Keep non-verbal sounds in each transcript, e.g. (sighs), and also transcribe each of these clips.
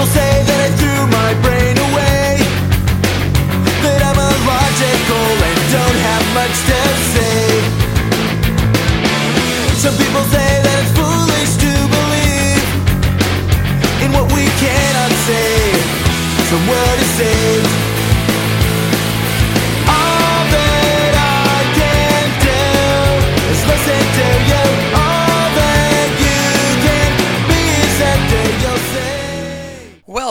People say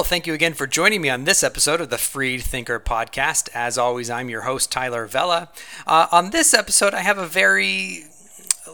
thank you again for joining me on this episode of the Freed Thinker podcast. As always, I'm your host, Tyler Vela. Uh, on this episode, I have a very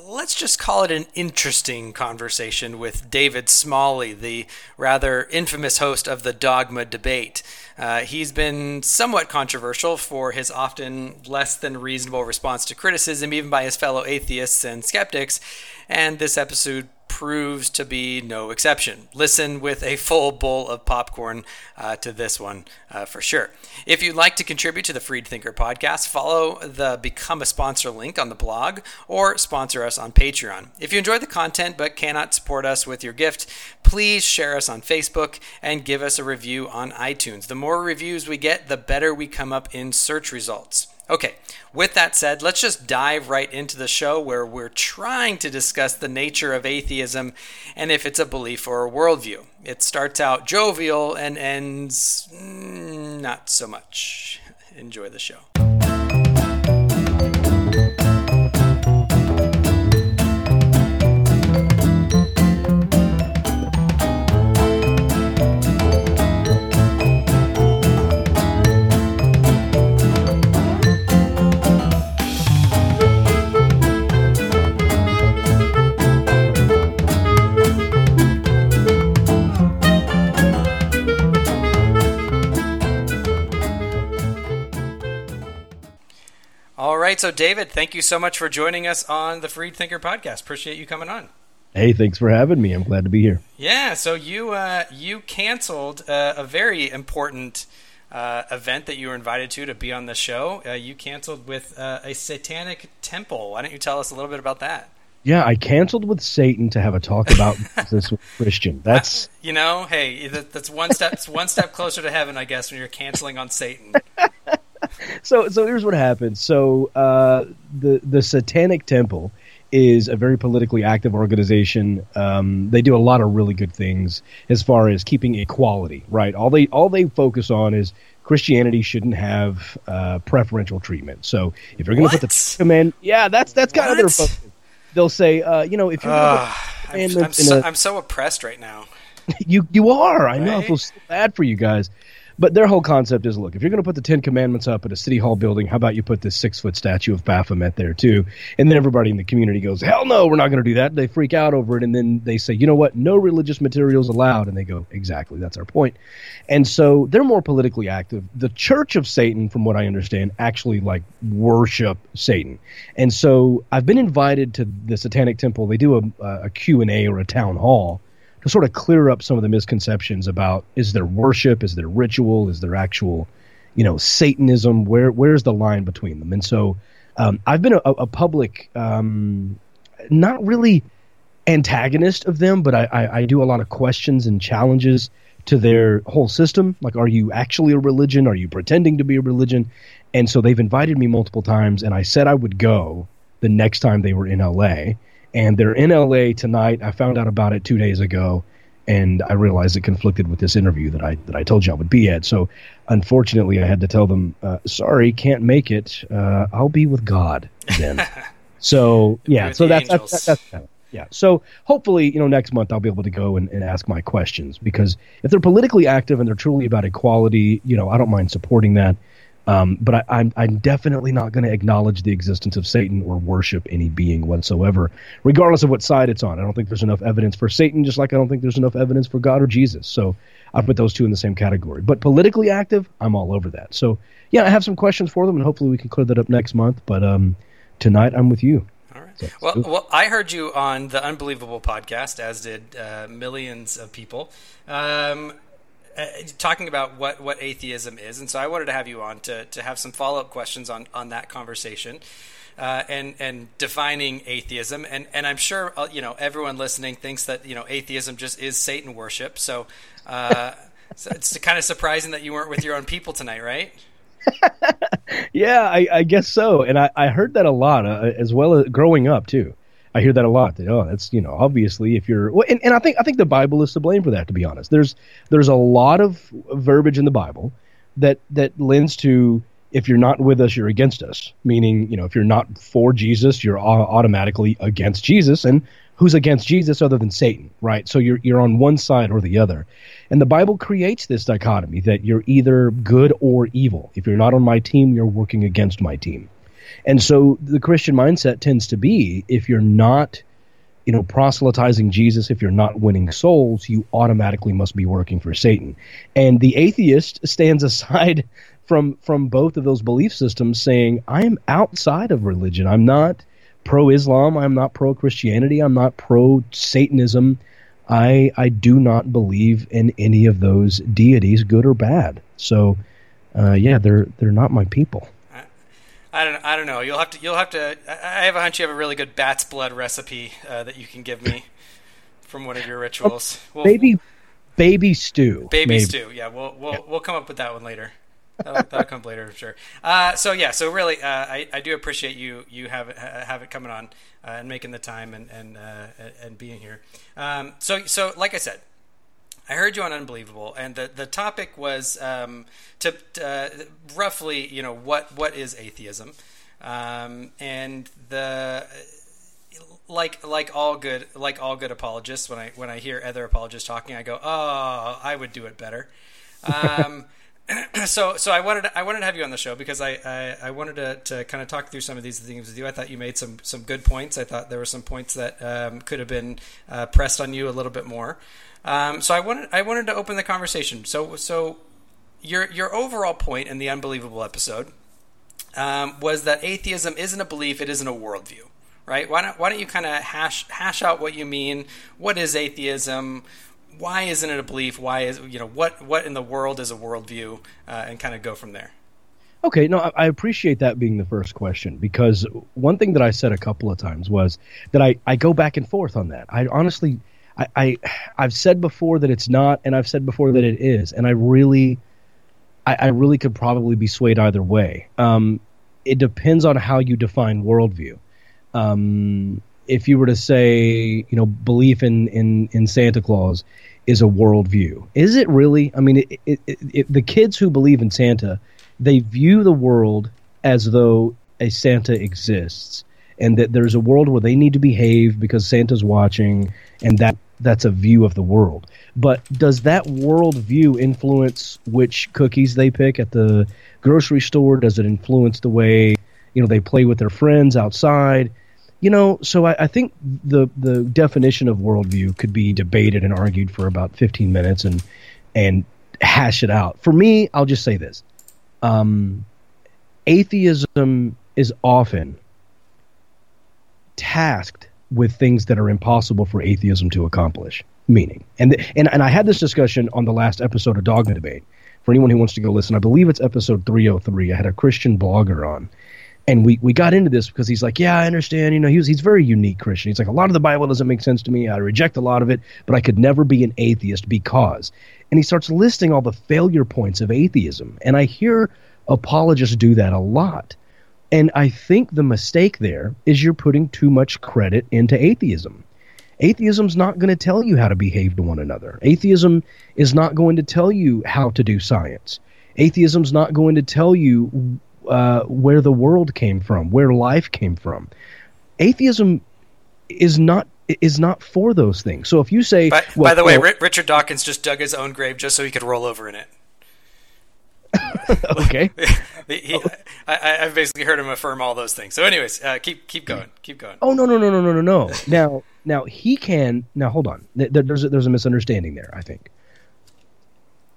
let's just call it an interesting conversation with David Smalley, the rather infamous host of the Dogma debate. Uh, he's been somewhat controversial for his often less than reasonable response to criticism, even by his fellow atheists and skeptics, and this episode proves to be no exception. Listen with a full bowl of popcorn uh, to this one uh, for sure. If you'd like to contribute to the Freed Thinker podcast, follow the Become a Sponsor link on the blog or sponsor us on Patreon. If you enjoy the content but cannot support us with your gift, please share us on Facebook and give us a review on iTunes. The more reviews we get, the better we come up in search results. Okay, with that said, let's just dive right into the show where we're trying to discuss the nature of atheism and if it's a belief or a worldview. It starts out jovial and ends mm, not so much. (laughs) Enjoy the show. All right, so David, thank you so much for joining us on the Freed Thinker podcast. Appreciate you coming on. Hey, thanks for having me. I'm glad to be here. Yeah, so you uh, you canceled uh, a very important uh, event that you were invited to to be on the show. Uh, you canceled with uh, a satanic temple. Why don't you tell us a little bit about that? Yeah, I canceled with Satan to have a talk about (laughs) this with Christian. That's You know, hey, that, that's one step one step closer to heaven, I guess, when you're canceling on Satan. (laughs) so. So here's what happened. So uh, the the Satanic Temple is a very politically active organization. Um, they do a lot of really good things as far as keeping equality. Right. All they all they focus on is Christianity shouldn't have uh, preferential treatment. So if you're going to put What? the command, yeah, that's that's kind of their What? focus. They'll say, uh, you know, if you're Ah, I'm, I'm so, a- I'm so oppressed right now. (laughs) you you are. I know. I Right? feel so bad for you guys. But their whole concept is look, if you're going to put the Ten Commandments up at a city hall building, how about you put this six foot statue of Baphomet there too? And then everybody in the community goes, hell no, we're not going to do that. They freak out over it. And then they say, you know what? No religious materials allowed. And they go, exactly. That's our point. And so they're more politically active. The Church of Satan, from what I understand, actually like worship Satan. And so I've been invited to the Satanic Temple. They do a, a Q&A or a town hall to sort of clear up some of the misconceptions about is there worship, is there ritual, is there actual, you know, Satanism? Where where's the line between them? And so um, I've been a, a public, um, not really antagonist of them, but I, I, I do a lot of questions and challenges to their whole system. Like, are you actually a religion? Are you pretending to be a religion? And so they've invited me multiple times, and I said I would go the next time they were in LA. And they're in LA tonight. I found out about it two days ago, and I realized it conflicted with this interview that I that I told you I would be at. So, unfortunately, I had to tell them, uh, "Sorry, can't make it. Uh, I'll be with God then." (laughs) so, yeah. So that's, that's that's that's kind of yeah. So hopefully, you know, next month I'll be able to go and, and ask my questions because if they're politically active and they're truly about equality, you know, I don't mind supporting that. Um, but I, I'm I'm definitely not going to acknowledge the existence of Satan or worship any being whatsoever, regardless of what side it's on. I don't think there's enough evidence for Satan, just like I don't think there's enough evidence for God or Jesus. So I put those two in the same category. But politically active, I'm all over that. So yeah, I have some questions for them, and hopefully we can clear that up next month. But um, tonight I'm with you. All right. Well, well, I heard you on the Unbelievable podcast, as did uh, millions of people, um, uh, talking about what, what atheism is, and so I wanted to have you on to, to have some follow up questions on, on that conversation. Uh, and and defining atheism, and and I'm sure uh, you know everyone listening thinks that you know atheism just is Satan worship. So uh, (laughs) So it's kind of surprising that you weren't with your own people tonight, right? (laughs) Yeah, I, I guess so. And I, I heard that a lot, uh, as well as growing up too. I hear that a lot. That, oh, that's you know, obviously, if you're, well, and, and I think I think the Bible is to blame for that. To be honest, there's there's a lot of verbiage in the Bible that that lends to if you're not with us, you're against us. Meaning, you know, if you're not for Jesus, you're au- automatically against Jesus. And who's against Jesus other than Satan, right? So you're you're on one side or the other. And the Bible creates this dichotomy that you're either good or evil. If you're not on my team, you're working against my team. And so the Christian mindset tends to be if you're not, you know, proselytizing Jesus, if you're not winning souls, you automatically must be working for Satan. And the atheist stands (laughs) aside from from both of those belief systems saying, I am outside of religion. I'm not pro Islam, I'm not pro Christianity, I'm not pro Satanism. I I do not believe in any of those deities, good or bad. So uh, yeah, they're they're not my people. I don't. I don't know. You'll have to. You'll have to. I have a hunch you have a really good bat's blood recipe uh, that you can give me from one of your rituals. We'll- Maybe baby stew. baby maybe. stew. Yeah, we'll we'll we'll come up with that one later. That'll, that'll come later, I'm sure. Uh, so yeah, so really, uh, I, I do appreciate you you have it have it coming on uh, and making the time and and uh, and being here. Um, so so like I said, I heard you on Unbelievable, and the the topic was um, to uh, roughly, you know, what what is atheism, um, and the like like all good like all good apologists when I when I hear other apologists talking, I go, oh, I would do it better. Um, (clears throat) so so I wanted to, I wanted to have you on the show because I, I, I wanted to, to kind of talk through some of these things with you. I thought you made some some good points. I thought there were some points that um, could have been uh, pressed on you a little bit more. Um, so I wanted I wanted to open the conversation. So so your your overall point in the unbelievable episode um, was that atheism isn't a belief; it isn't a worldview. Right? Why don't Why don't you kind of hash hash out what you mean? What is atheism? Why isn't it a belief? Why is you know what what in the world is a worldview? Uh, and kind of go from there. Okay, no, I, appreciate that being the first question because one thing that I said a couple of times was that I, I go back and forth on that. I honestly, I, I I've said before that it's not, and I've said before that it is, and I really, I, I really could probably be swayed either way. Um, it depends on how you define worldview. Um, if you were to say, you know, belief in in in Santa Claus is a worldview, is it really? I mean, it, it, it, the kids who believe in Santa, they view the world as though a Santa exists, and that there's a world where they need to behave because Santa's watching, and that that's a view of the world. But does that worldview influence which cookies they pick at the grocery store? Does it influence the way you know they play with their friends outside? You know, so I, I think the the definition of worldview could be debated and argued for about 15 minutes and and hash it out. For me, I'll just say this: um, atheism is often tasked with things that are impossible for atheism to accomplish. Meaning, and and and I had this discussion on the last episode of Dogma Debate. For anyone who wants to go listen, I believe it's episode 303. I had a Christian blogger on, and we, we got into this because he's like, yeah, I understand. You know, he was, he's very unique Christian. He's like, a lot of the Bible doesn't make sense to me. I reject a lot of it, but I could never be an atheist because. And he starts listing all the failure points of atheism. And I hear apologists do that a lot. And I think the mistake there is you're putting too much credit into atheism. Atheism's not going to tell you how to behave to one another. Atheism is not going to tell you how to do science. Atheism's not going to tell you uh, where the world came from, where life came from. Atheism is not is not for those things. So if you say, By, well, by the way, well, Ri- Richard Dawkins just dug his own grave just so he could roll over in it. (laughs) okay, (laughs) He- I, I've basically heard him affirm all those things. So, anyways, uh, keep keep going, keep going. Oh no no no no no no no. Now now he can now hold on. Th- th- There's a, there's a misunderstanding there. I think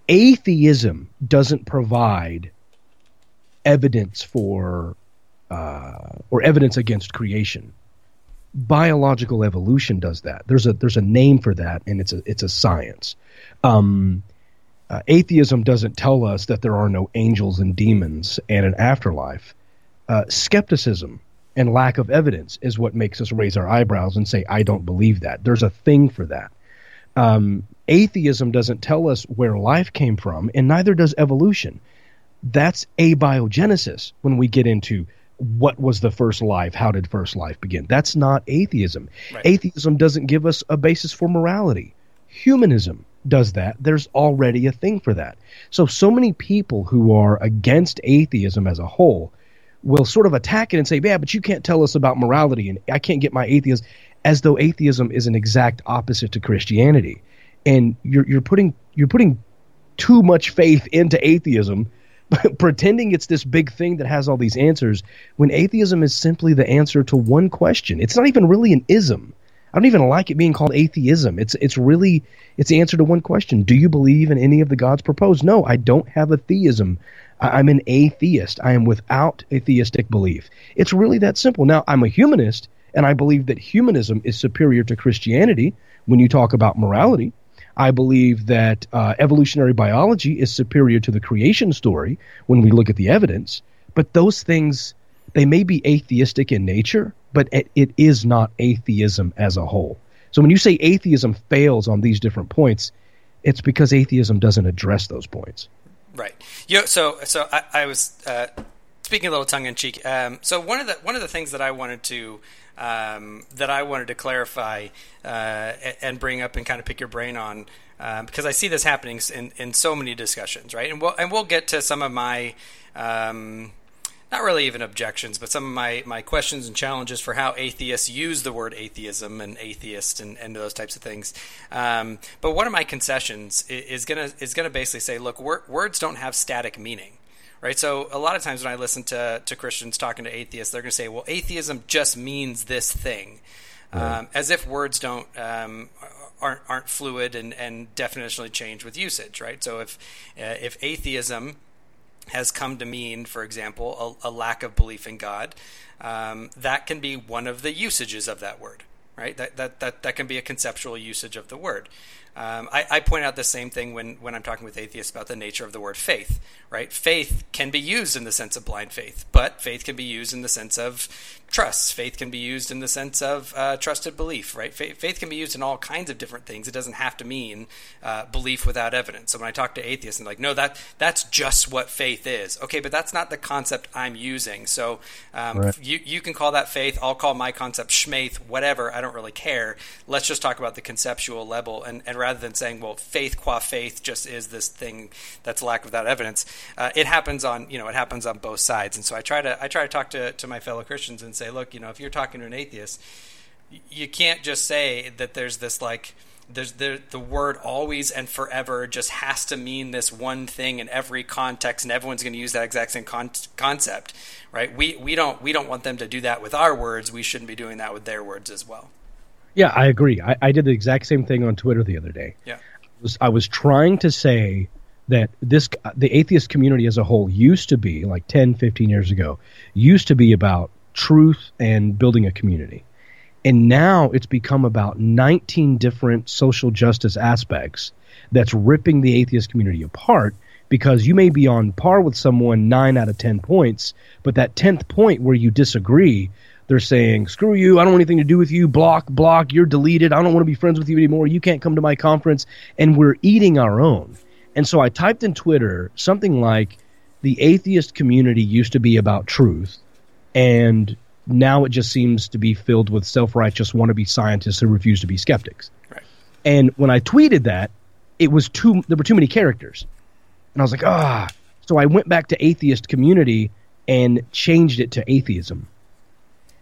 atheism doesn't provide evidence for uh, or evidence against creation. Biological evolution does that. There's a there's a name for that, and it's a it's a science. Um, uh, atheism doesn't tell us that there are no angels and demons and an afterlife. Uh, skepticism and lack of evidence is what makes us raise our eyebrows and say, I don't believe that. There's a thing for that. Um, atheism doesn't tell us where life came from, and neither does evolution. That's abiogenesis when we get into what was the first life, how did first life begin. That's not atheism. Right. Atheism doesn't give us a basis for morality. Humanism does that. There's already a thing for that. So, so many people who are against atheism as a whole will sort of attack it and say, yeah, but you can't tell us about morality and I can't get my atheism, as though atheism is an exact opposite to Christianity. And you're, you're putting you're putting too much faith into atheism, (laughs) pretending it's this big thing that has all these answers, when atheism is simply the answer to one question. It's not even really an ism. I don't even like it being called atheism. It's it's really it's the answer to one question. Do you believe in any of the gods proposed? No, I don't have a theism. I- I'm an atheist. I am without a theistic belief. It's really that simple. Now, I'm a humanist, and I believe that humanism is superior to Christianity when you talk about morality. I believe that uh, evolutionary biology is superior to the creation story when we look at the evidence. But those things, they may be atheistic in nature, but it, it is not atheism as a whole. So when you say atheism fails on these different points, it's because atheism doesn't address those points. Right. You know, so so I, I was uh, speaking a little tongue in cheek. Um, so one of the one of the things that I wanted to um, that I wanted to clarify uh, and bring up and kind of pick your brain on um, because I see this happening in, in so many discussions, right? And we'll and we'll get to some of my. Um, not really even objections, but some of my, my questions and challenges for how atheists use the word atheism and atheist and, and those types of things. Um, but one of my concessions is gonna is gonna basically say, look, wor- words don't have static meaning, right? So a lot of times when I listen to to Christians talking to atheists, they're gonna say, well, atheism just means this thing, um, as if words don't. Um, aren't aren't fluid and, and definitionally change with usage, right? So if uh, if atheism has come to mean, for example, a, a lack of belief in God, um, that can be one of the usages of that word, right? That, that, that, that can be a conceptual usage of the word. Um, I, I point out the same thing when, when I'm talking with atheists about the nature of the word faith, right? Faith can be used in the sense of blind faith, but faith can be used in the sense of trust. Faith can be used in the sense of uh, trusted belief, right? Faith, faith can be used in all kinds of different things. It doesn't have to mean uh, belief without evidence. So when I talk to atheists, and like, no, that that's just what faith is. Okay, but that's not the concept I'm using. So um, Right. you you can call that faith. I'll call my concept schmaith, whatever. I don't really care. Let's just talk about the conceptual level, and, and rather than saying, well, faith qua faith just is this thing that's lack without evidence. Uh, it happens on you know it happens on both sides, and so I try to I try to talk to to my fellow Christians and say, look, you know, if you're talking to an atheist, you can't just say that there's this like there's the the word always and forever just has to mean this one thing in every context and everyone's going to use that exact same con- concept right? We we don't we don't want them to do that with our words. We shouldn't be doing that with their words as well Yeah, I agree. I, I did the exact same thing on Twitter the other day. yeah was I was trying to say that this the atheist community as a whole used to be like 10 15 years ago used to be about truth and building a community and now it's become about 19 different social justice aspects that's ripping the atheist community apart because you may be on par with someone 9 out of 10 points but that 10th point where you disagree they're saying screw you i don't want anything to do with you block block you're deleted i don't want to be friends with you anymore you can't come to my conference and we're eating our own and so i typed in twitter something like the atheist community used to be about truth and now it just seems to be filled with self-righteous wannabe scientists who refuse to be skeptics right and when I tweeted that, it was too there were too many characters. And I was like, ah. So I went back to atheist community and changed it to atheism.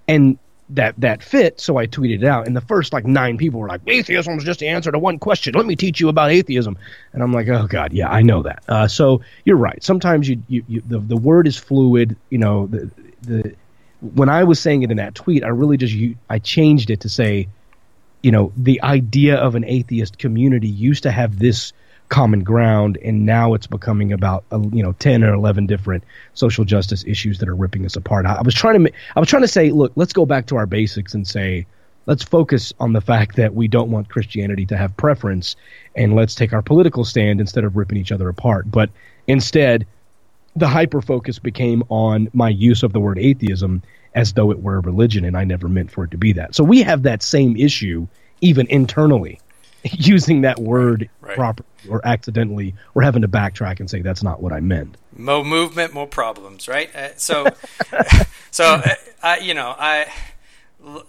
And that that fit, so I tweeted it out. And the first like nine people were like, atheism is just the answer to one question. Let me teach you about atheism. And I'm like, oh god, yeah, I know that. Uh, so you're right. Sometimes you, you, you the, the word is fluid. You know, the the when I was saying it in that tweet, I really just you, i changed it to say you know the idea of an atheist community used to have this common ground and now it's becoming about uh, you know 10 or 11 different social justice issues that are ripping us apart I, I was trying to i was trying to say look let's go back to our basics and say let's focus on the fact that we don't want christianity to have preference and let's take our political stand instead of ripping each other apart but instead the hyper focus became on my use of the word atheism as though it were a religion and I never meant for it to be that. So we have that same issue even internally (laughs) using that word Right. properly or accidentally or having to backtrack and say that's not what I meant. More movement, more problems, right? Uh, so, (laughs) so uh, I, you know, I,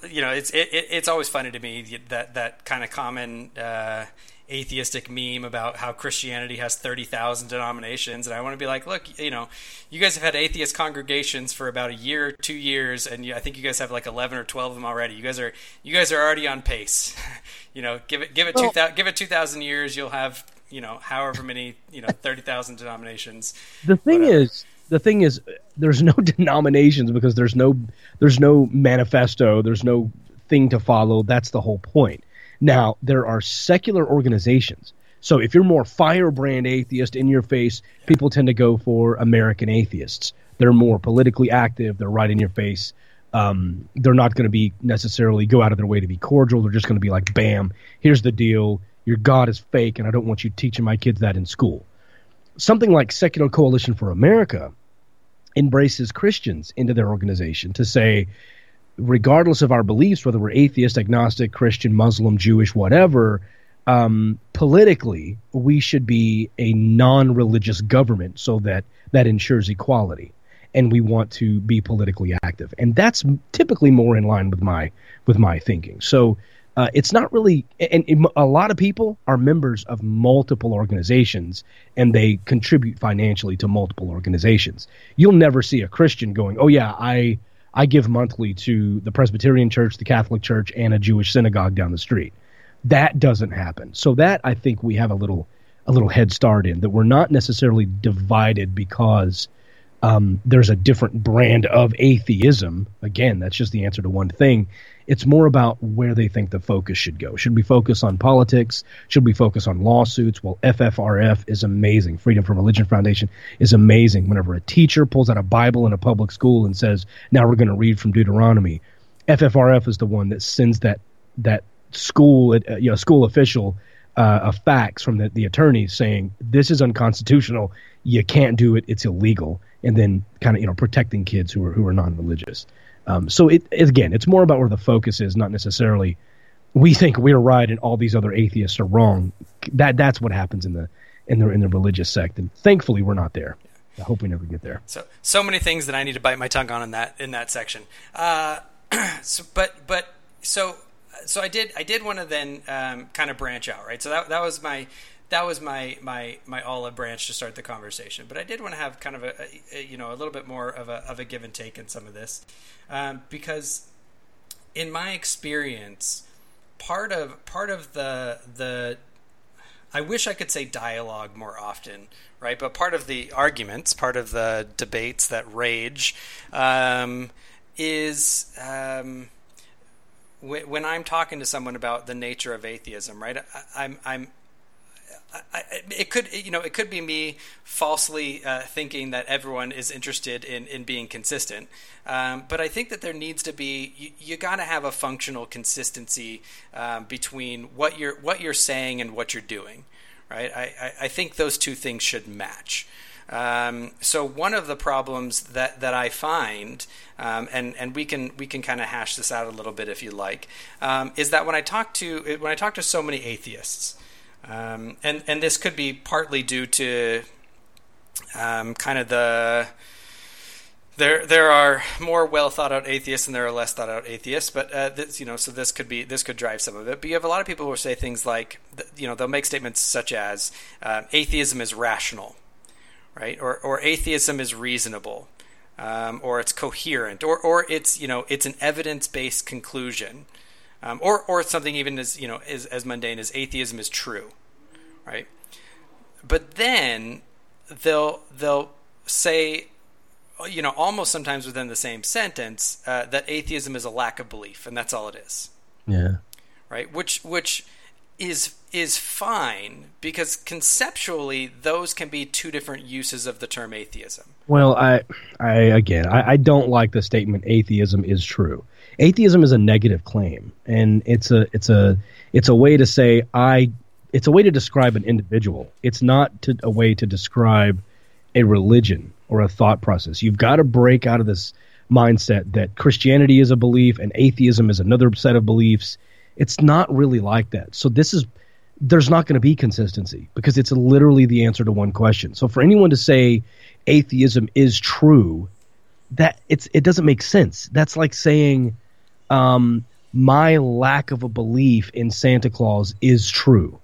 you know, it's it, it- it's always funny to me that that kind of common uh, atheistic meme about how Christianity has thirty thousand denominations, and I want to be like, look, you know, you guys have had atheist congregations for about a year, two years, and you, I think you guys have like eleven or twelve of them already. You guys are you guys are already on pace. (laughs) you know, give it give it two Well- thousand give it two thousand years, you'll have you know however many you know thirty thousand denominations. The thing Whatever. is, the thing is, there's no (laughs) denominations because there's no there's no manifesto, there's no thing to follow. That's the whole point. Now there are secular organizations. So if you're more firebrand atheist in your face, people tend to go for American atheists. They're more politically active. They're right in your face. Um, they're not going to be necessarily go out of their way to be cordial. They're just going to be like, "Bam, here's the deal. Your God is fake, and I don't want you teaching my kids that in school." something like Secular Coalition for America embraces Christians into their organization to say, regardless of our beliefs, whether we're atheist, agnostic, Christian, Muslim, Jewish, whatever, um, politically, we should be a non religious government so that that ensures equality. And we want to be politically active. And that's typically more in line with my with my thinking. So uh, it's not really, and, and a lot of people are members of multiple organizations and they contribute financially to multiple organizations. You'll never see a Christian going, "Oh yeah, I I give monthly to the Presbyterian Church, the Catholic Church, and a Jewish synagogue down the street." That doesn't happen. So that I think we have a little a little head start in that we're not necessarily divided because um, there's a different brand of atheism. Again, that's just the answer to one thing. It's more about where they think the focus should go. Should we focus on politics? Should we focus on lawsuits? Well, FFRF is amazing. Freedom from Religion Foundation is amazing. Whenever a teacher pulls out a Bible in a public school and says, "Now we're going to read from Deuteronomy," FFRF is the one that sends that that school, uh, you know, school official uh, a fax from the, the attorneys saying this is unconstitutional. You can't do it. It's illegal. And then kind of you know protecting kids who are who are non-religious. Um, so it again, it's more about where the focus is, not necessarily we think we're right and all these other atheists are wrong. That that's what happens in the in the in the religious sect, and thankfully we're not there. I hope we never get there. So so many things that I need to bite my tongue on in that in that section. Uh, (clears throat) so, but but so so I did I did want to then um, kind of branch out, right? So that that was my that was my my my olive branch to start the conversation. But I did want to have kind of a, a, you know a little bit more of a of a give and take in some of this um, because in my experience, part of part of the the I wish I could say dialogue more often, right? But part of the arguments, part of the debates that rage, um, is um, when I'm talking to someone about the nature of atheism, right? I'm, I'm I, it could you know it could be me falsely uh, thinking that everyone is interested in, in being consistent. Um, but I think that there needs to be you, you got to have a functional consistency um, between what you're what you're saying and what you're doing right? I, I, I think those two things should match. Um, so one of the problems that, that I find, um, and and we can we can kind of hash this out a little bit if you like, um, is that when I talk to when I talk to so many atheists, um, and and this could be partly due to um, kind of the there there are more well thought out atheists and there are less thought out atheists but uh, this, you know so this could be this could drive some of it. But you have a lot of people who say things like you know they'll make statements such as uh, atheism is rational right? Or or atheism is reasonable um, or it's coherent or or it's you know it's an evidence based conclusion um, or or something even as you know as, as mundane as atheism is true right but then they'll they'll say you know almost sometimes within the same sentence uh, that atheism is a lack of belief and that's all it is Yeah. right which which is is fine because conceptually those can be two different uses of the term atheism Well, I, I again, I, I don't like the statement "atheism is true." Atheism is a negative claim, and it's a, it's a, it's a way to say I. It's a way to describe an individual. It's not to, a way to describe a religion or a thought process. You've got to break out of this mindset that Christianity is a belief and atheism is another set of beliefs. It's not really like that. So this is there's not going to be consistency because it's literally the answer to one question. So for anyone to say atheism is true, that it's it doesn't make sense. That's like saying um, my lack of a belief in Santa Claus is true.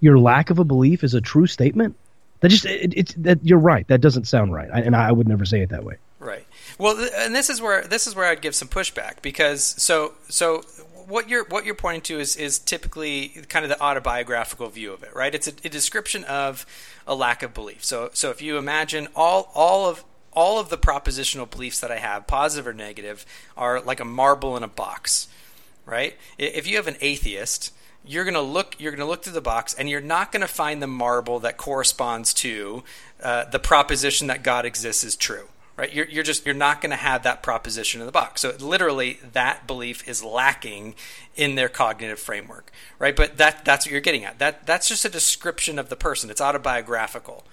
Your lack of a belief is a true statement. That just it, it's that you're right. That doesn't sound right, I, and I would never say it that way. Right. Well, th- and this is where this is where I'd give some pushback because so so what you're what you're pointing to is is typically kind of the autobiographical view of it, right? It's a, a description of a lack of belief. So so if you imagine all all of all of the propositional beliefs that I have, positive or negative, are like a marble in a box, right? If you have an atheist, you're going to look you're going to look through the box and you're not going to find the marble that corresponds to uh, the proposition that God exists is true right? You're, you're just you're not going to have that proposition in the box. So literally that belief is lacking in their cognitive framework right? But that that's what you're getting at. That that's just a description of the person. It's autobiographical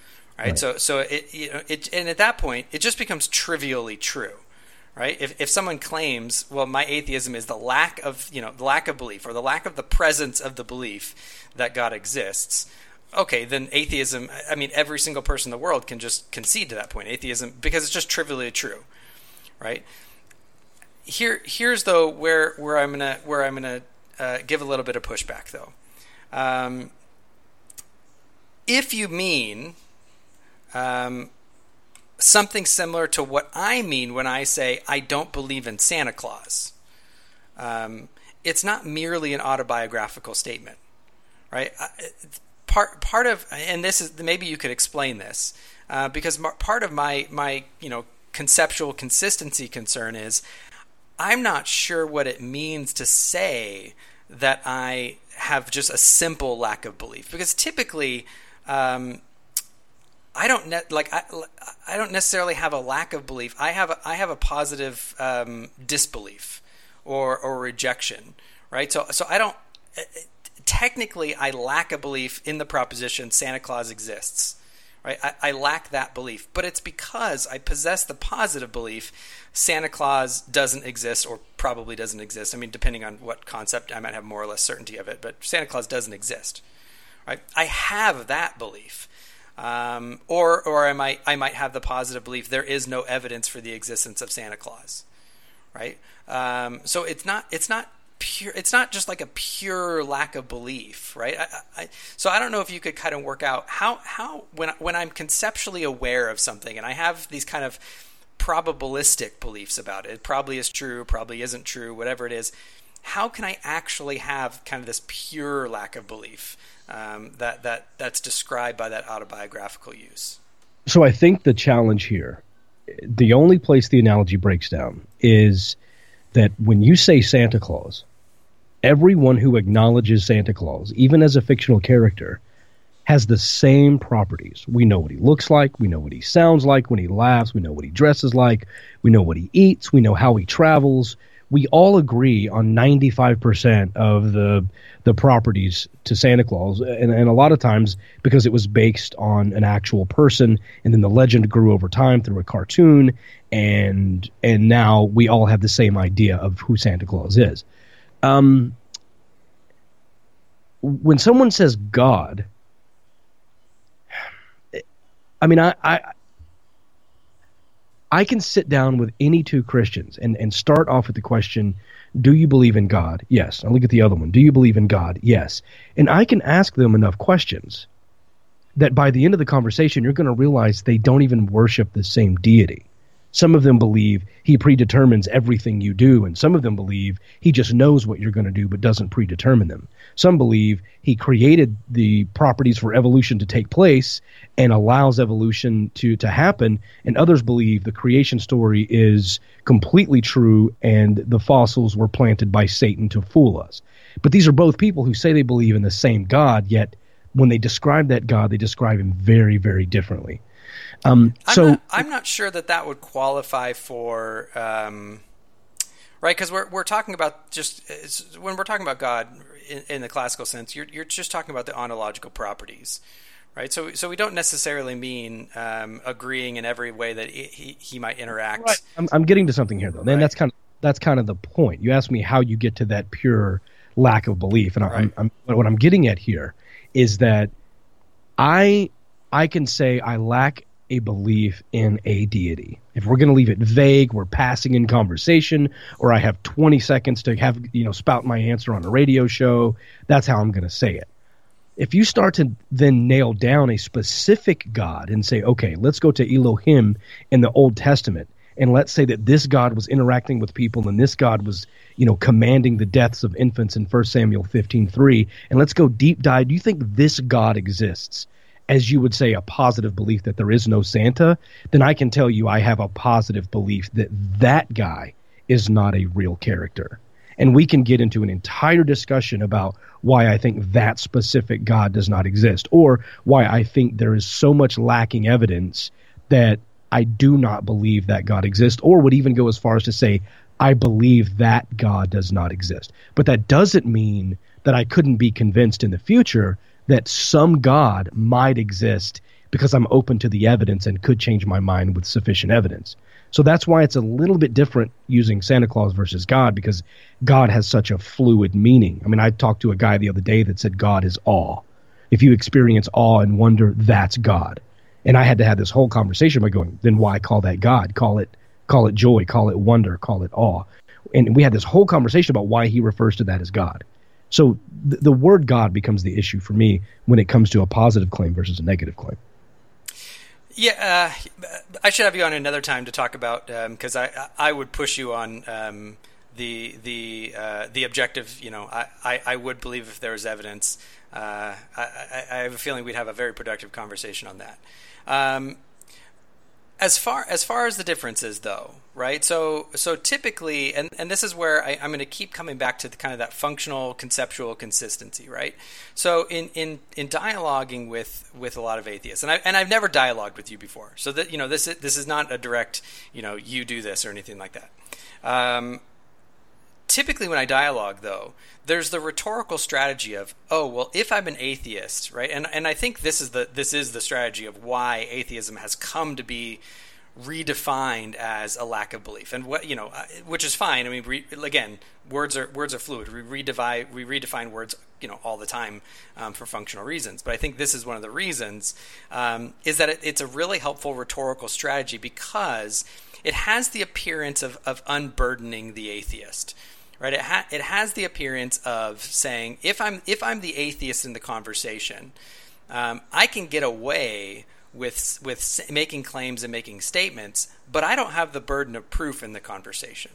right, right. so so it you know it and at that point it just becomes trivially true right if, if someone claims well my atheism is the lack of you know the lack of belief or the lack of the presence of the belief that god exists okay, then atheism, I mean, every single person in the world can just concede to that point. Atheism, because it's just trivially true, right? Here, here's though where where I'm gonna where I'm gonna uh, give a little bit of pushback though. Um, if you mean um, something similar to what I mean when I say I don't believe in Santa Claus, um, it's not merely an autobiographical statement, right? part part of and this is maybe you could explain this uh, because part of my my you know conceptual consistency concern is I'm not sure what it means to say that I have just a simple lack of belief because typically um, I don't ne- like I, I don't necessarily have a lack of belief. I have a, I have a positive um, disbelief or or rejection, right? So so I don't technically I lack a belief in the proposition Santa Claus exists. Right? I, I, lack that belief, but it's because I possess the positive belief Santa Claus doesn't exist or probably doesn't exist. I mean, depending on what concept, I might have more or less certainty of it, but Santa Claus doesn't exist. Right? I have that belief. Um, or or I might I might have the positive belief there is no evidence for the existence of Santa Claus, right? Um, so it's not it's not pure it's not just like a pure lack of belief right I, I, so i don't know if you could kind of work out how how when when i'm conceptually aware of something and i have these kind of probabilistic beliefs about it it probably is true probably isn't true whatever it is how can i actually have kind of this pure lack of belief um, that that that's described by that autobiographical use so i think the challenge here the only place the analogy breaks down is that when you say Santa Claus, everyone who acknowledges Santa Claus, even as a fictional character, has the same properties. We know what he looks like, we know what he sounds like when he laughs, we know what he dresses like, we know what he eats, we know how he travels. We all agree on 95% of the the properties to Santa Claus, and, and a lot of times because it was based on an actual person, and then the legend grew over time through a cartoon, and and now we all have the same idea of who Santa Claus is. Um, when someone says God, I mean, I, I, I can sit down with any two Christians and, and start off with the question, do you believe in God? Yes. I look at the other one. Do you believe in God? Yes. And I can ask them enough questions that by the end of the conversation, you're going to realize they don't even worship the same deity. Some of them believe he predetermines everything you do, and some of them believe he just knows what you're going to do but doesn't predetermine them. Some believe he created the properties for evolution to take place and allows evolution to, to happen, and others believe the creation story is completely true and the fossils were planted by Satan to fool us. But these are both people who say they believe in the same God, yet when they describe that God, they describe him very, very differently. Um, I'm so not, I'm not sure that that would qualify for um, right because we're we're talking about just when we're talking about God in, in, the classical sense, you're you're just talking about the ontological properties, right? So so we don't necessarily mean um, agreeing in every way that he he might interact. Right. I'm, I'm getting to something here though, and right. that's kind of that's kind of the point. You asked me how you get to that pure lack of belief, and right. I'm, I'm, what I'm getting at here is that I I can say I lack a belief in a deity. If we're going to leave it vague, we're passing in conversation, or I have 20 seconds to have you know spout my answer on a radio show. That's how I'm going to say it. If you start to then nail down a specific God and say, okay, let's go to Elohim in the Old Testament, and let's say that this God was interacting with people and this God was, you know, commanding the deaths of infants in 1 Samuel 15:3, and let's go deep dive. Do you think this God exists? As you would say, a positive belief that there is no Santa, then I can tell you I have a positive belief that that guy is not a real character. And we can get into an entire discussion about why I think that specific God does not exist, or why I think there is so much lacking evidence that I do not believe that God exists, or would even go as far as to say, I believe that God does not exist. But that doesn't mean that I couldn't be convinced in the future that some God might exist because I'm open to the evidence and could change my mind with sufficient evidence. So that's why it's a little bit different using Santa Claus versus God because God has such a fluid meaning. I mean, I talked to a guy the other day that said God is awe. If you experience awe and wonder, that's God. And I had to have this whole conversation by going, then why call that God? Call it call it joy, call it wonder, call it awe. And we had this whole conversation about why he refers to that as God. So th- the word God becomes the issue for me when it comes to a positive claim versus a negative claim. Yeah, uh, I should have you on another time to talk about because I I would push you on um, the the uh, the objective. You know, I, I, I would believe if there was evidence. Uh, I, I have a feeling we'd have a very productive conversation on that. Um, as far as far as the differences though right? So so typically and, and this is where I, i'm going to keep coming back to the kind of that functional conceptual consistency right? So in in in dialoguing with with a lot of atheists and i and i've never dialogued with you before so that you know this is, this is not a direct you know you do this or anything like that. Um, typically when I dialogue though, there's the rhetorical strategy of, oh well, if I'm an atheist, right? And and I think this is the this is the strategy of why atheism has come to be redefined as a lack of belief, and what you know, uh, which is fine. I mean, re, again, words are words are fluid. We redefine we redefine words, you know, all the time um, for functional reasons. But I think this is one of the reasons um, is that it, it's a really helpful rhetorical strategy because it has the appearance of of unburdening the atheist right? It, ha- it has the appearance of saying, if I'm if I'm the atheist in the conversation, um, I can get away with with making claims and making statements, but I don't have the burden of proof in the conversation.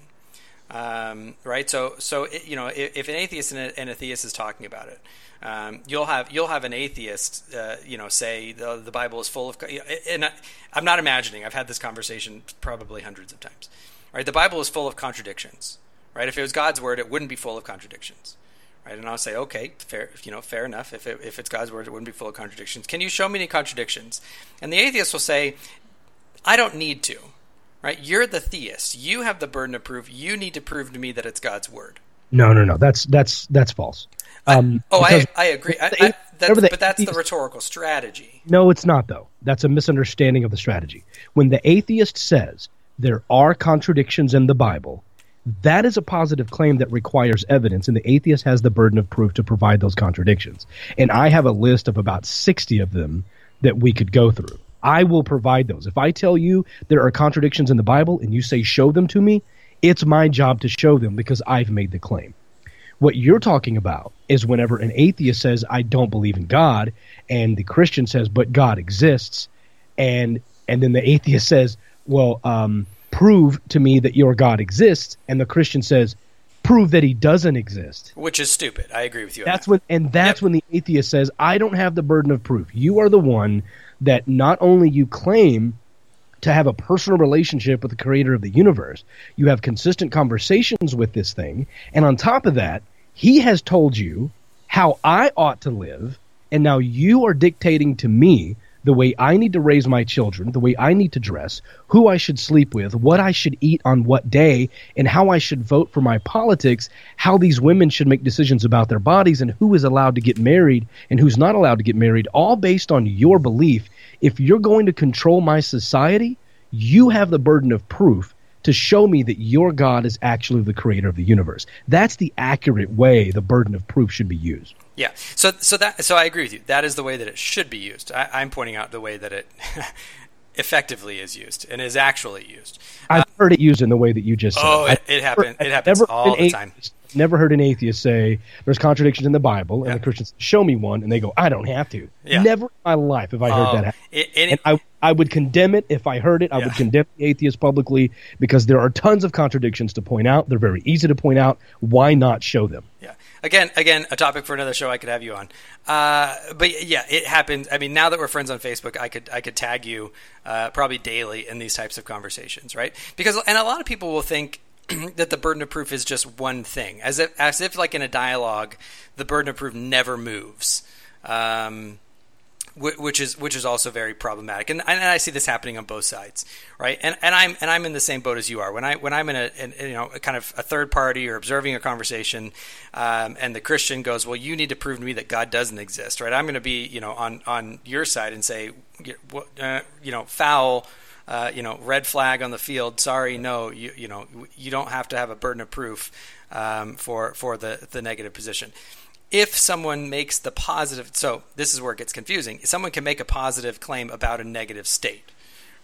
Um, right? So, so it, you know, if, if, an atheist and, a, and a theist is talking about it, um, you'll have you'll have an atheist, uh, you know, say the, the Bible is full of, and I, I'm not imagining. I've had this conversation probably hundreds of times. Right? The Bible is full of contradictions right? If it was God's word, it wouldn't be full of contradictions, right? And I'll say, okay, fair, you know, fair enough. If it, if it's God's word, it wouldn't be full of contradictions. Can you show me any contradictions? And the atheist will say, I don't need to, right? You're the theist. You have the burden of proof. You need to prove to me that it's God's word. No, no, no. That's that's that's false. Um, I, oh, I, I agree. I, I, that's, but that's the rhetorical strategy. No, it's not though. That's a misunderstanding of the strategy. When the atheist says there are contradictions in the Bible, that is a positive claim that requires evidence, and the atheist has the burden of proof to provide those contradictions. And I have a list of about 60 of them that we could go through. I will provide those. If I tell you there are contradictions in the Bible and you say, show them to me, it's my job to show them because I've made the claim. What you're talking about is whenever an atheist says, I don't believe in God, and the Christian says, but God exists, and and then the atheist says, well, um, prove to me that your God exists, and the Christian says, prove that he doesn't exist. Which is stupid. I agree with you. That's that. when, and that's yep. when the atheist says, I don't have the burden of proof. You are the one that not only you claim to have a personal relationship with the creator of the universe, you have consistent conversations with this thing, and on top of that, he has told you how I ought to live, and now you are dictating to me the way I need to raise my children, the way I need to dress, who I should sleep with, what I should eat on what day, and how I should vote for my politics, how these women should make decisions about their bodies, and who is allowed to get married and who's not allowed to get married, all based on your belief. If you're going to control my society, you have the burden of proof to show me that your God is actually the creator of the universe. That's the accurate way the burden of proof should be used. Yeah. So so that so I agree with you. That is the way that it should be used. I, I'm pointing out the way that it (laughs) effectively is used and is actually used. I've heard it used in the way that you just said. Oh, it, I've it happens. It happens all the time. Never heard an atheist say there's contradictions in the Bible, and Yeah. the Christians show me one, and they go, I don't have to. Yeah. Never in my life have I heard Oh, that happen. it- and and I, I would condemn it if I heard it. I Yeah. would condemn the atheist publicly because there are tons of contradictions to point out. They're very easy to point out. Why not show them? Yeah. Again, again, a topic for another show. I could have you on. Uh, but yeah, it happens. I mean, now that we're friends on Facebook, I could I could tag you uh, probably daily in these types of conversations, right? Because and a lot of people will think (clears throat) that the burden of proof is just one thing, as if as if like in a dialogue, the burden of proof never moves. Um, wh- which is which is also very problematic, and, and I see this happening on both sides, right? And and I'm and I'm in the same boat as you are. When I when I'm in a in, you know a kind of a third party or observing a conversation, um, and the Christian goes, "Well, you need to prove to me that God doesn't exist," right? I'm going to be you know on on your side and say, uh, you know, foul. Uh, you know, red flag on the field. Sorry, no, you you know, you don't have to have a burden of proof um, for for the the negative position. If someone makes the positive so this is where it gets confusing. Someone can make a positive claim about a negative state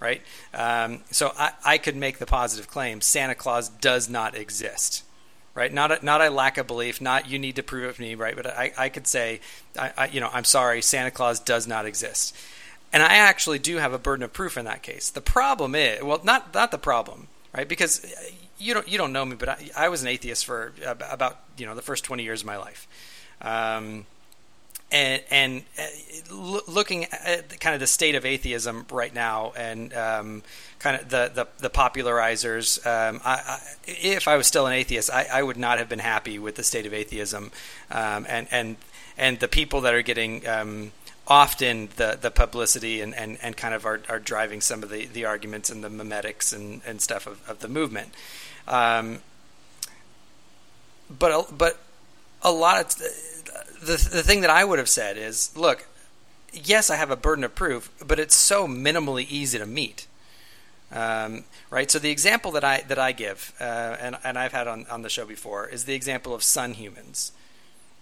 right? Um, so I, I could make the positive claim santa claus does not exist right? Not a, not a lack of belief not you need to prove it to me right? But i, I could say I, I, you know i'm sorry santa claus does not exist and i actually do have a burden of proof in that case the problem is well not not the problem right because you don't you don't know me but i, I was an atheist for about you know the first 20 years of my life um, and and uh, looking at the- kind of the state of atheism right now, and um, kind of the the, the popularizers. Um, I, I, if I was still an atheist, I, I would not have been happy with the state of atheism, um, and and and the people that are getting. Often the, the publicity and, and, and kind of are, are driving some of the, the arguments and the memetics and, and stuff of, of the movement. Um, but but a lot of the the thing that I would have said is, look, yes, I have a burden of proof, but it's so minimally easy to meet. Um, right. So the example that I that I give, uh, and and I've had on on the show before, is the example of sun humans.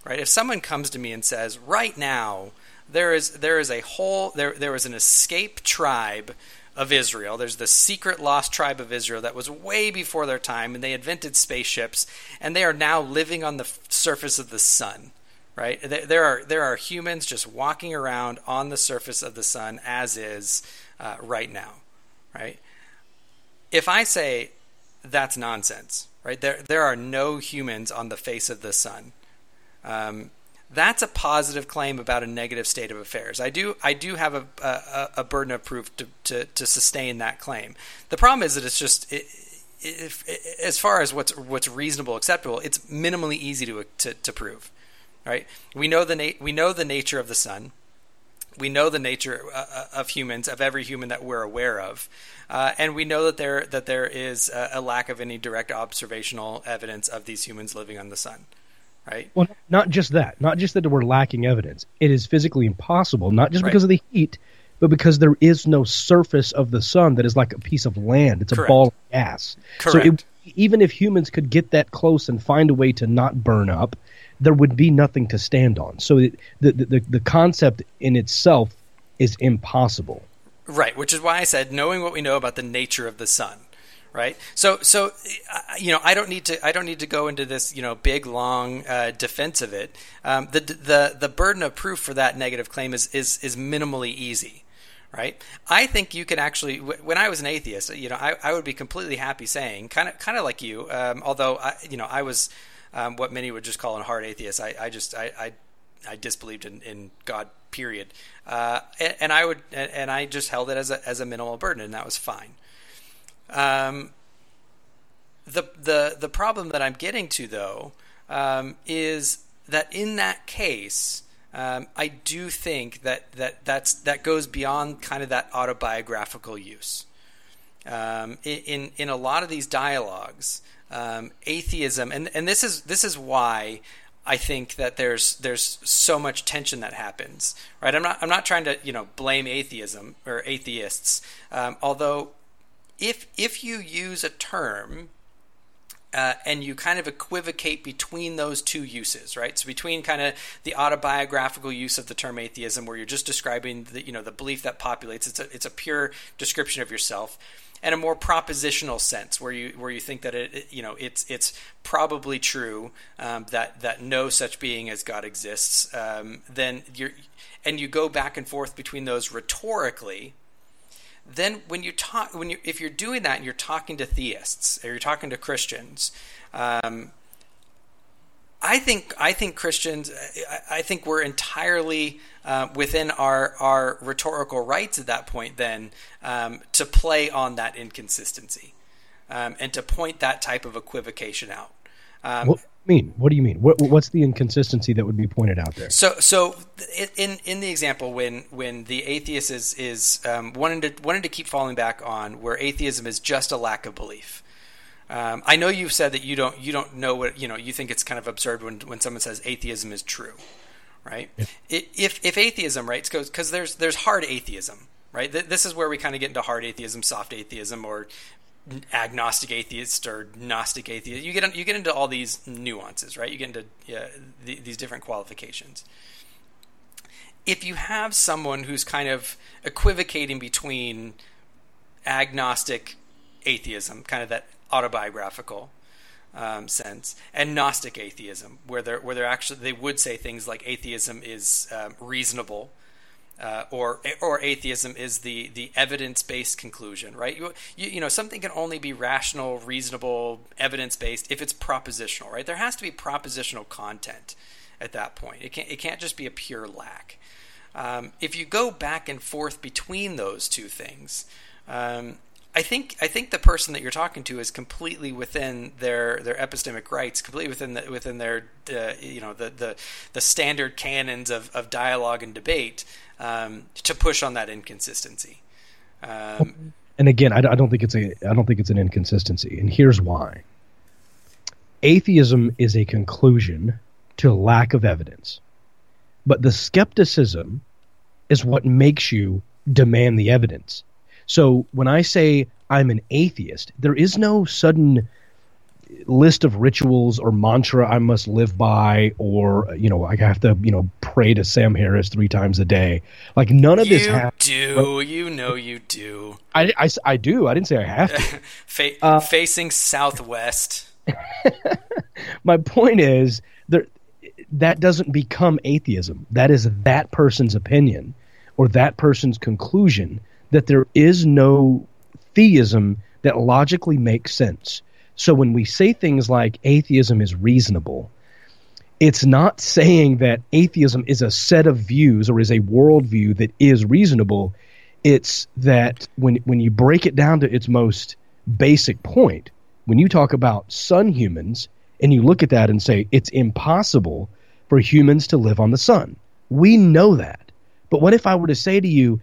Right. If someone comes to me and says, right now there is there is a whole there there is an escape tribe of Israel. There's the secret lost tribe of Israel that was way before their time, and they invented spaceships, and they are now living on the surface of the sun. Right? There there are there are humans just walking around on the surface of the sun as is uh, right now. Right? If I say that's nonsense, right? There there are no humans on the face of the sun. Um, that's a positive claim about a negative state of affairs. I do I do have a a, a burden of proof to, to, to sustain that claim. The problem is that it's just it, if, as far as what's what's reasonable acceptable, it's minimally easy to to, to prove. Right? We know the na- we know the nature of the sun. We know the nature uh, of humans, of every human that we're aware of, uh, and we know that there that there is a, a lack of any direct observational evidence of these humans living on the sun. Right? Well, not just that. Not just that we're lacking evidence. It is physically impossible, not just Right. because of the heat, but because there is no surface of the sun that is like a piece of land. It's a ball of gas. So it, even if humans could get that close and find a way to not burn up, there would be nothing to stand on. So it, the, the the concept in itself is impossible. Right, which is why I said knowing what we know about the nature of the sun. Right, so so you know I don't need to I don't need to go into this you know big long uh, defense of it. Um, the the the burden of proof for that negative claim is is is minimally easy. Right, I think you can actually. When I was an atheist, you know, I, I would be completely happy saying, kind of kind of like you. Um, although I, you know, I was um, what many would just call a hard atheist. I, I just I, I I disbelieved in, in God. Period. Uh, and, and I would and I just held it as a as a minimal burden, and that was fine. Um, the the the problem that I'm getting to though um, is that in that case, um, I do think that that that's that goes beyond kind of that autobiographical use. Um, in, in a lot of these dialogues, um, atheism, and and this is this is why I think that there's there's so much tension that happens. Right? I'm not I'm not trying to you know blame atheism or atheists, um, although if if you use a term uh, and you kind of equivocate between those two uses, right? So between kind of the autobiographical use of the term atheism, where you're just describing the you know the belief that populates, it's a it's a pure description of yourself, and a more propositional sense, where you where you think that it, you know it's it's probably true um, that that no such being as God exists, um, then you're and you go back and forth between those rhetorically then when you talk when you if you're doing that and you're talking to theists or you're talking to Christians, um, I think I think Christians I, I think we're entirely uh, within our our rhetorical rights at that point then um, to play on that inconsistency um, and to point that type of equivocation out. Um, you mean? What do you mean? What, what's the inconsistency that would be pointed out there? So, so in in the example, when when the atheist is is um, wanting to wanting to keep falling back on where atheism is just a lack of belief. Um, I know you've said that you don't you don't know what you know. You think it's kind of absurd when when someone says atheism is true, right? If if atheism, right, goes because there's there's hard atheism, right? This is where we kind of get into hard atheism, soft atheism, or agnostic atheist or gnostic atheist. You get you get into all these nuances, right? You get into yeah, the, these different qualifications. If you have someone who's kind of equivocating between agnostic atheism, kind of that autobiographical um, sense, and Gnostic atheism, where they're where they're actually they would say things like atheism is um, reasonable, uh, or or atheism is the the evidence based conclusion, right? You, you you know something can only be rational, reasonable, evidence based if it's propositional, right? There has to be propositional content at that point. It can't it can't just be a pure lack. Um, if you go back and forth between those two things, um, I think I think the person that you're talking to is completely within their their epistemic rights, completely within the, within their uh, you know the, the the standard canons of, of dialogue and debate um, to push on that inconsistency. Um, and again, I, I don't think it's a I don't think it's an inconsistency, and here's why. Atheism is a conclusion to lack of evidence, but the skepticism is what makes you demand the evidence. So when I say I'm an atheist, there is no sudden list of rituals or mantra I must live by, or you know, I have to you know pray to Sam Harris three times a day. Like none of this you do, you know, you do. (laughs) I, I, I do. I didn't say I have to. (laughs) Fa- Uh, facing southwest. (laughs) My point is there that doesn't become atheism. That is that person's opinion or that person's conclusion that there is no theism that logically makes sense. So when we say things like atheism is reasonable, it's not (laughs) saying that atheism is a set of views or is a worldview that is reasonable. It's that when when you break it down to its most basic point, when you talk about sun humans and you look at that and say it's impossible for humans to live on the sun. We know that. But what if I were to say to you,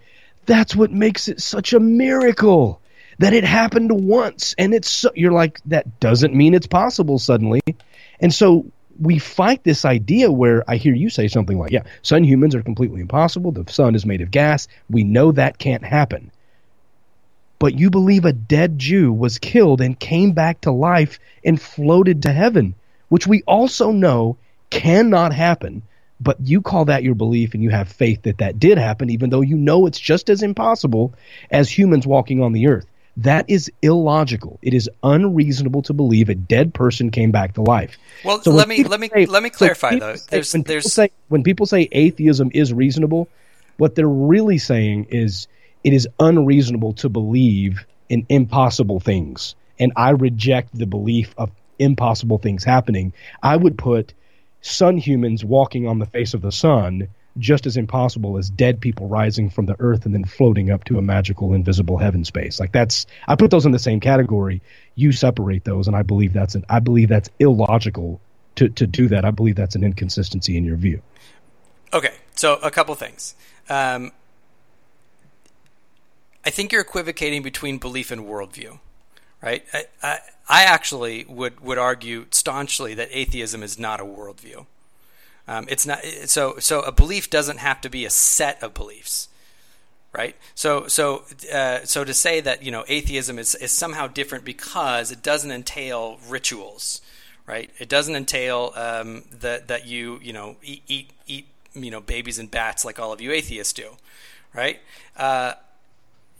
that's what makes it such a miracle that it happened once and it's so, you're like that doesn't mean it's possible suddenly. And so we fight this idea where I hear you say something like, yeah, sun humans are completely impossible. The sun is made of gas. We know that can't happen. But you believe a dead Jew was killed and came back to life and floated to heaven, which we also know cannot happen. But you call that your belief and you have faith that that did happen, even though you know it's just as impossible as humans walking on the earth. That is illogical. It is unreasonable to believe a dead person came back to life. Well, So let me let me say- let me clarify people though. say- There's when there's say when people say atheism is reasonable, what they're really saying is it is unreasonable to believe in impossible things, and I reject the belief of impossible things happening. I would put sun humans walking on the face of the sun just as impossible as dead people rising from the earth and then floating up to a magical invisible heaven space. Like that's I put those in the same category. You separate those and I believe that's an I believe that's illogical to, to do that. I believe that's an inconsistency in your view. Okay, so a couple things. Um, I think you're equivocating between belief and worldview, right? I, I, I actually would, would argue staunchly that atheism is not a worldview. Um, it's not so. So a belief doesn't have to be a set of beliefs, right? So, so, uh, so to say that you know atheism is, is somehow different because it doesn't entail rituals, right? It doesn't entail um, that that you you know eat, eat eat you know babies and bats like all of you atheists do, right? Uh,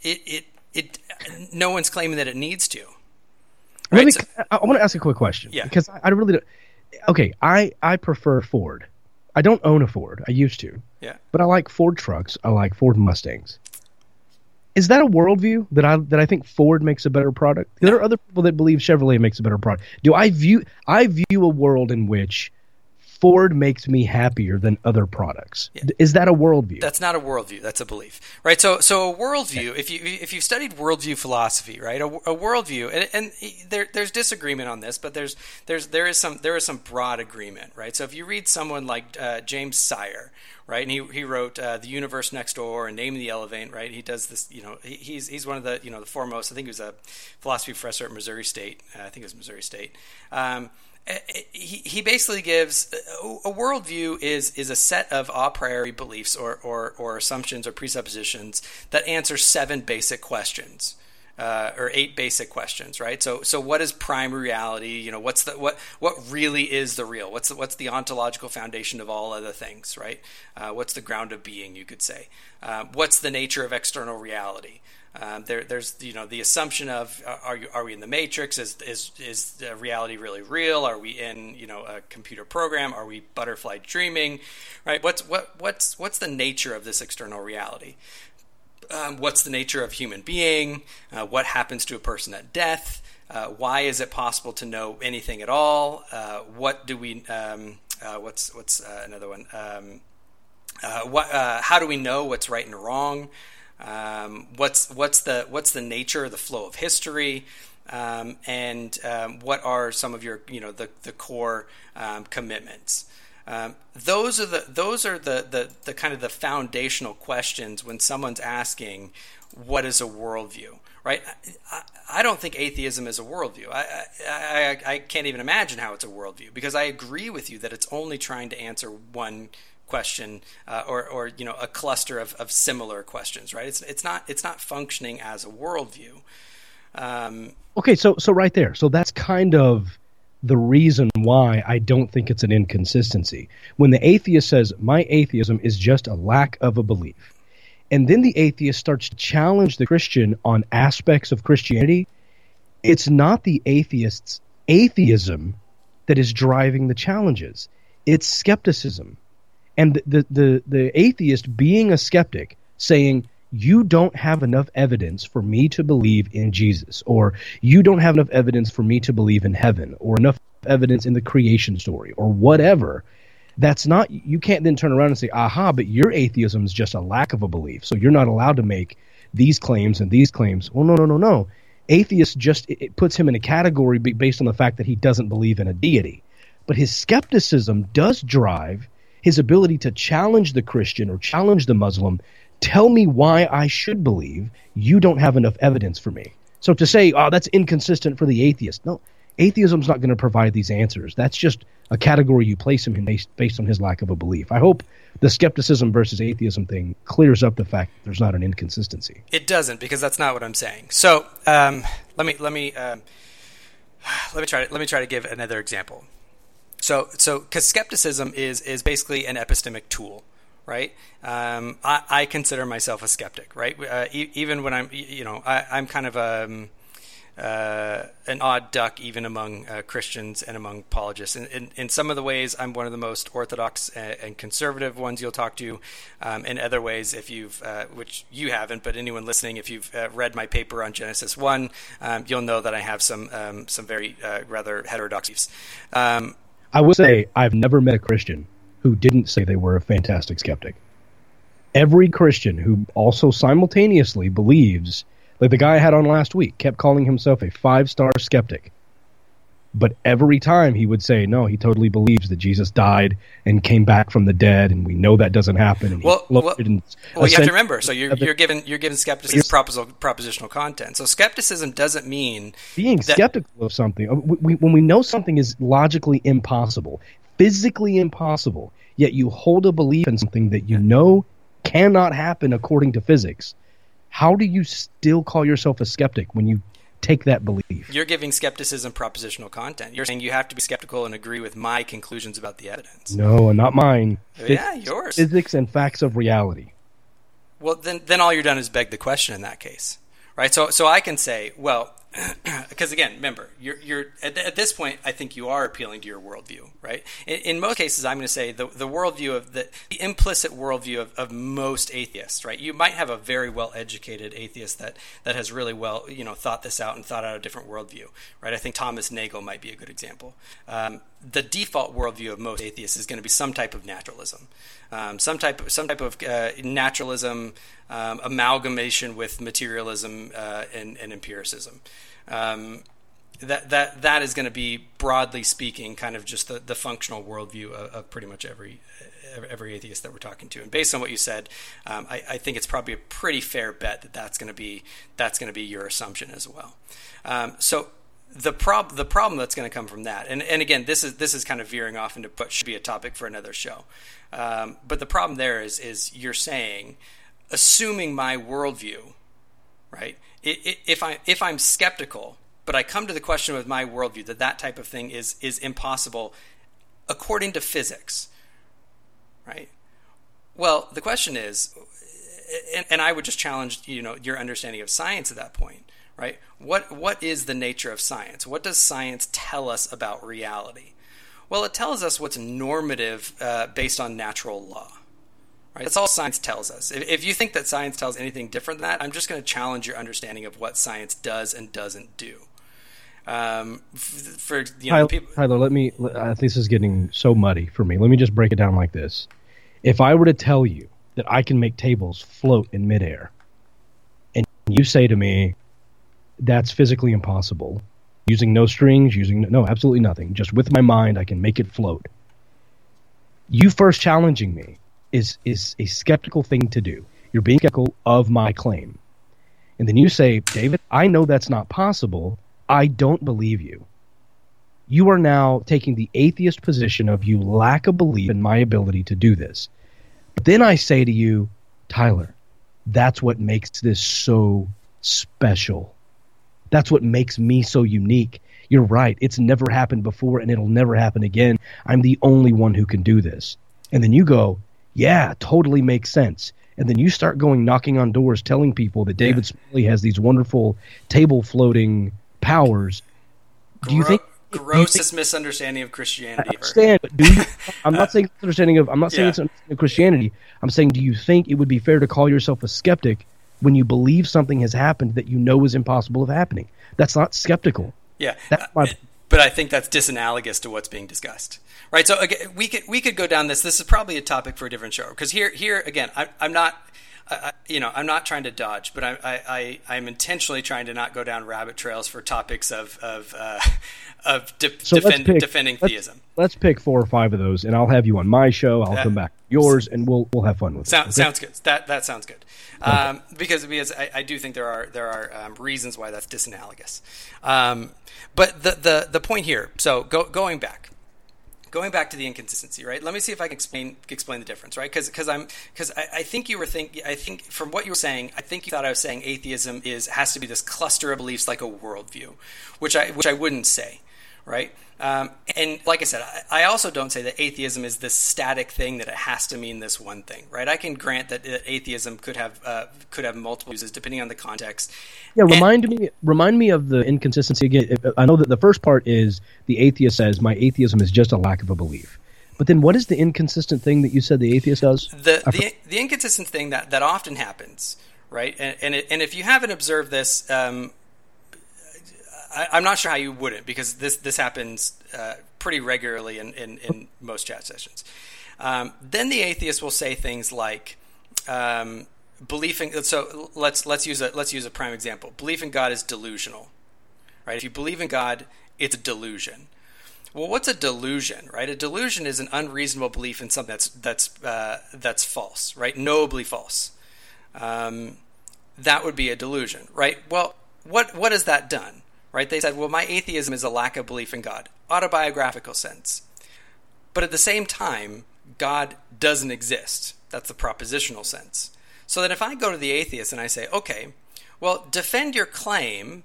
it it it no one's claiming that it needs to. Let Right, me. so- I, I want to ask a quick question. Yeah. Because I, I really don't. Okay, I I prefer Ford. I don't own a Ford. I used to, Yeah. but I like Ford trucks. I like Ford Mustangs. Is that a worldview that I that I think Ford makes a better product? There are other people that believe Chevrolet makes a better product. Do I view I view a world in which Ford makes me happier than other products? D- Is that a worldview? That's not a worldview. That's a belief, right? So, so a worldview. If you if you've studied worldview philosophy, right, a, a worldview, and, and there there's disagreement on this, but there's there's there is some there is some broad agreement, right? So if you read someone like uh, James Sire, right, and he he wrote uh, the Universe Next Door and Naming the Elephant, right? He does this, you know, he, he's he's one of the you know the foremost. I think he was a philosophy professor at Missouri State. Uh, I think it was Missouri State. Um, he, basically gives a worldview is is a set of a priori beliefs or, or, or assumptions or presuppositions that answer seven basic questions uh, or eight basic questions right? So so what is primary reality? You know what's the what what really is the real? What's the, what's the ontological foundation of all other things right? Uh, what's the ground of being you could say? Uh, what's the nature of external reality um, there, there's you know the assumption of uh, are you are we in the matrix? Is is is uh, reality really real? Are we in you know a computer program? Are we butterfly dreaming? Right? What's what what's what's the nature of this external reality? Um, what's the nature of human being? Uh, what happens to a person at death? Uh, why is it possible to know anything at all? Uh, what do we? Um, uh, what's what's uh, another one? Um, what, how do we know what's right and wrong? Um, what's what's the what's the nature, of the flow of history, um, and um, what are some of your you know the the core um, commitments? Um, those are the those are the, the the kind of the foundational questions when someone's asking what is a worldview, right? I, I don't think atheism is a worldview. I, I, I, I can't even imagine how it's a worldview because I agree with you that it's only trying to answer one question uh, or, or you know a cluster of, of similar questions right it's, it's not it's not functioning as a worldview um, Okay, so so right there. So that's kind of the reason why I don't think it's an inconsistency. When the atheist says my atheism is just a lack of a belief, and then the atheist starts to challenge the Christian on aspects of Christianity, it's not the atheist's atheism that is driving the challenges. It's skepticism. And the, the, the, the atheist being a skeptic saying, you don't have enough evidence for me to believe in Jesus, or you don't have enough evidence for me to believe in heaven, or enough evidence in the creation story, or whatever. That's not, you can't then turn around and say, aha, but your atheism is just a lack of a belief. So you're not allowed to make these claims and these claims. Well, no, no, no, no. Atheist just, it, it puts him in a category based on the fact that he doesn't believe in a deity. But his skepticism does drive his ability to challenge the Christian or challenge the Muslim tell me why I should believe. You don't have enough evidence for me. So to say, oh, that's inconsistent for the atheist. No, atheism's not going to provide these answers. That's just a category you place him in based, based on his lack of a belief. I hope the skepticism versus atheism thing clears up the fact that there's not an inconsistency. It doesn't because that's not what I'm saying. So um, let me let me um, (sighs) let me try to, let me try to give another example. So so because skepticism is is basically an epistemic tool, right? Um, I, I consider myself a skeptic, right? Uh, e- even when I'm you know I, I'm kind of um, uh, an odd duck even among uh, Christians and among apologists. In, in, in, some of the ways, I'm one of the most orthodox and, and conservative ones you'll talk to. Um, in other ways, if you've, uh, which you haven't, but anyone listening, if you've uh, read my paper on Genesis one, um, you'll know that I have some um, some very uh, rather heterodox views. I would say I've never met a Christian who didn't say they were a fantastic skeptic. Every Christian who also simultaneously believes like the guy I had on last week kept calling himself a five star skeptic. But every time he would say, no, he totally believes that Jesus died and came back from the dead, and we know that doesn't happen. And well, well, well, you have to remember. So you're, you're given you're given skepticism propositional, propositional content. So skepticism doesn't mean being that- skeptical of something. uh, we, when we know something is logically impossible, physically impossible, yet you hold a belief in something that you know cannot happen according to physics. How do you still call yourself a skeptic when you take that belief? You're giving skepticism propositional content. You're saying you have to be skeptical and agree with my conclusions about the evidence. No, not mine. Yeah, yours. Physics and facts of reality. Well, then, then all you're done is beg the question in that case, right? So, so I can say, well, (clears throat) because again, remember, you're, you're at, at, this point. I think you are appealing to your worldview, right? In, in most cases, I'm going to say the, the worldview of the, the implicit worldview of, of most atheists, right? You might have a very well educated atheist that that has really well, you know, thought this out and thought out a different worldview, right? I think Thomas Nagel might be a good example. Um, the default worldview of most atheists is going to be some type of naturalism, um, some type of, some type of uh, naturalism um, amalgamation with materialism uh, and, and, empiricism. Um, that that that is going to be broadly speaking, kind of just the, the functional worldview of, of pretty much every every atheist that we're talking to. And based on what you said, um, I, I, think it's probably a pretty fair bet that that's going to be that's going to be your assumption as well. Um, so the prob the problem that's going to come from that, and and again, this is this is kind of veering off into what should be a topic for another show. Um, but the problem there is is you're saying, assuming my worldview, right? If I if I'm skeptical, but I come to the question with my worldview that that type of thing is is impossible according to physics, right? Well, the question is, and, and I would just challenge you know your understanding of science at that point right? What what is the nature of science? What does science tell us about reality? Well, it tells us what's normative uh, based on natural law. Right? That's all science tells us. If, if you think that science tells anything different than that, I'm just going to challenge your understanding of what science does and doesn't do. Um, for you know, Tyler, people, Tyler, let me. Uh, this is getting so muddy for me. Let me just break it down like this. If I were to tell you that I can make tables float in midair, and you say to me, that's physically impossible. Using no strings, using no, absolutely nothing. Just with my mind, I can make it float. You first challenging me is is a skeptical thing to do. You're being skeptical of my claim. And then you say, David, I know that's not possible. I don't believe you. You are now taking the atheist position of you lack a belief in my ability to do this. But then I say to you, Tyler, that's what makes this so special. That's what makes me so unique. You're right. It's never happened before and it'll never happen again. I'm the only one who can do this. And then you go, yeah, totally makes sense. And then you start going knocking on doors telling people that David yeah. Smalley has these wonderful table floating powers. Do you think grossest think, misunderstanding of Christianity. I understand, but do you, I'm not (laughs) saying understanding of I'm not saying yeah. it's understanding of Christianity. I'm saying do you think it would be fair to call yourself a skeptic when you believe something has happened that you know is impossible of happening. That's not skeptical. Yeah. Uh, my... but I think that's disanalogous to what's being discussed. Right. So again, we could we could go down this. This is probably a topic for a different show because here here again, I, am not. I, you know, I'm not trying to dodge, but I, I, am intentionally trying to not go down rabbit trails for topics of of uh, of de- so defend, pick, defending let's, theism. Let's pick four or five of those, and I'll have you on my show. I'll that, come back yours, and we'll we'll have fun with sound, it. Okay? Sounds good. That that sounds good. Okay. Um, because because I, I, do think there are there are um, reasons why that's disanalogous. Um, but the, the the point here. So go, going back, going back to the inconsistency, right? Let me see if I can explain explain the difference, right? Because I'm because I, I, think you were think I think from what you were saying, I think you thought I was saying atheism is has to be this cluster of beliefs like a worldview, which I which I wouldn't say, right? Um, and like I said, I, I, also don't say that atheism is this static thing that it has to mean this one thing, right? I can grant that atheism could have uh, could have multiple uses depending on the context. Yeah, remind and, me remind me of the inconsistency again. I know that the first part is the atheist says my atheism is just a lack of a belief. But then, what is the inconsistent thing that you said the atheist does? The the, the inconsistent thing that, that often happens, right? And and, it, and if you haven't observed this, um, I, am not sure how you wouldn't because this this happens uh, pretty regularly in, in, in, most chat sessions. Um, then the atheist will say things like um, belief in so let's let's use a let's use a prime example. Belief in God is delusional, right? If you believe in God, it's a delusion. Well, what's a delusion, right? A delusion is an unreasonable belief in something that's that's uh, that's false, right? Nobly false. Um, that would be a delusion, right? Well, what what has that done? Right? They said, well, my atheism is a lack of belief in God, autobiographical sense. But at the same time, God doesn't exist, That's the propositional sense. So then if I go to the atheist and I say, okay, well, defend your claim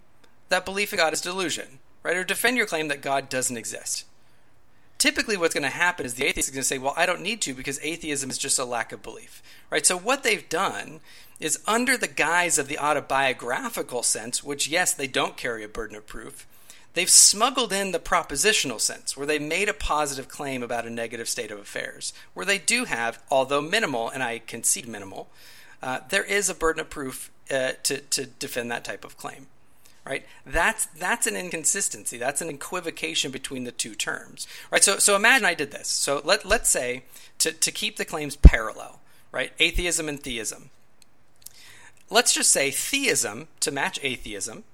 that belief in God is delusion, right? Or defend your claim that God doesn't exist. Typically, what's going to happen is the atheist is going to say, well, I don't need to because atheism is just a lack of belief, right? So what they've done is under the guise of the autobiographical sense, which, yes, they don't carry a burden of proof, they've smuggled in the propositional sense, where they made a positive claim about a negative state of affairs, where they do have, although minimal, and I concede minimal, uh, there is a burden of proof uh, to, to defend that type of claim. Right, that's that's an inconsistency. That's an equivocation between the two terms. Right, so so imagine I did this. So let let's say to to keep the claims parallel, right, atheism and theism. Let's just say theism to match atheism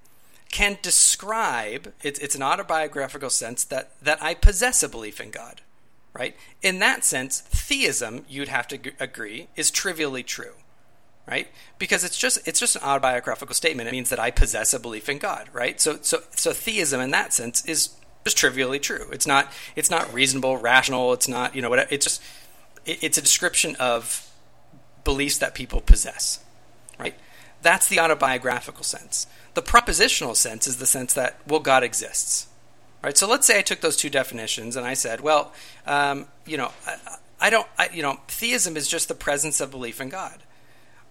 can describe it's, it's an autobiographical sense that that I possess a belief in God, right? In that sense, theism you'd have to g- agree is trivially true, right? Because it's just it's just an autobiographical statement. It means that I possess a belief in God, right? So so so theism in that sense is just trivially true. It's not it's not reasonable, rational. It's not you know what it's just it, it's a description of beliefs that people possess, right? That's the autobiographical sense. The propositional sense is the sense that, well, God exists. Right? So let's say I took those two definitions and I said, well, um, you know, I, I don't, I, you know, theism is just the presence of belief in God.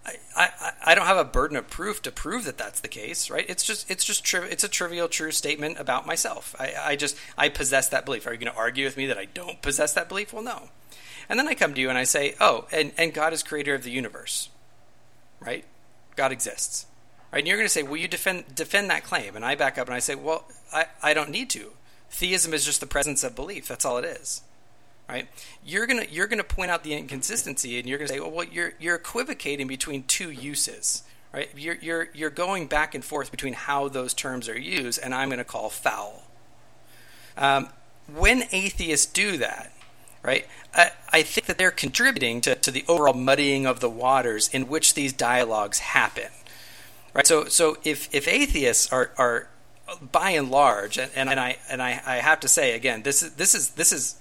I, I, I don't have a burden of proof to prove that that's the case, right? It's just it's just tri- it's a trivial true statement about myself. I, I just I possess that belief. Are you going to argue with me that I don't possess that belief? Well, no. And then I come to you and I say, oh, and, and God is creator of the universe, right? God exists. Right? And you're going to say, well, you defend defend that claim, and I back up and I say, well, I, I don't need to. Theism is just the presence of belief. That's all it is. Right? You're gonna you're gonna point out the inconsistency, and you're gonna say, oh, well, you're you're equivocating between two uses. Right? You're you're you're going back and forth between how those terms are used, and I'm going to call foul. Um, when atheists do that, right? I, I, think that they're contributing to, to the overall muddying of the waters in which these dialogues happen. Right. So so if, if atheists are, are by and large, and, and, I and I, I have to say again, this is this is this is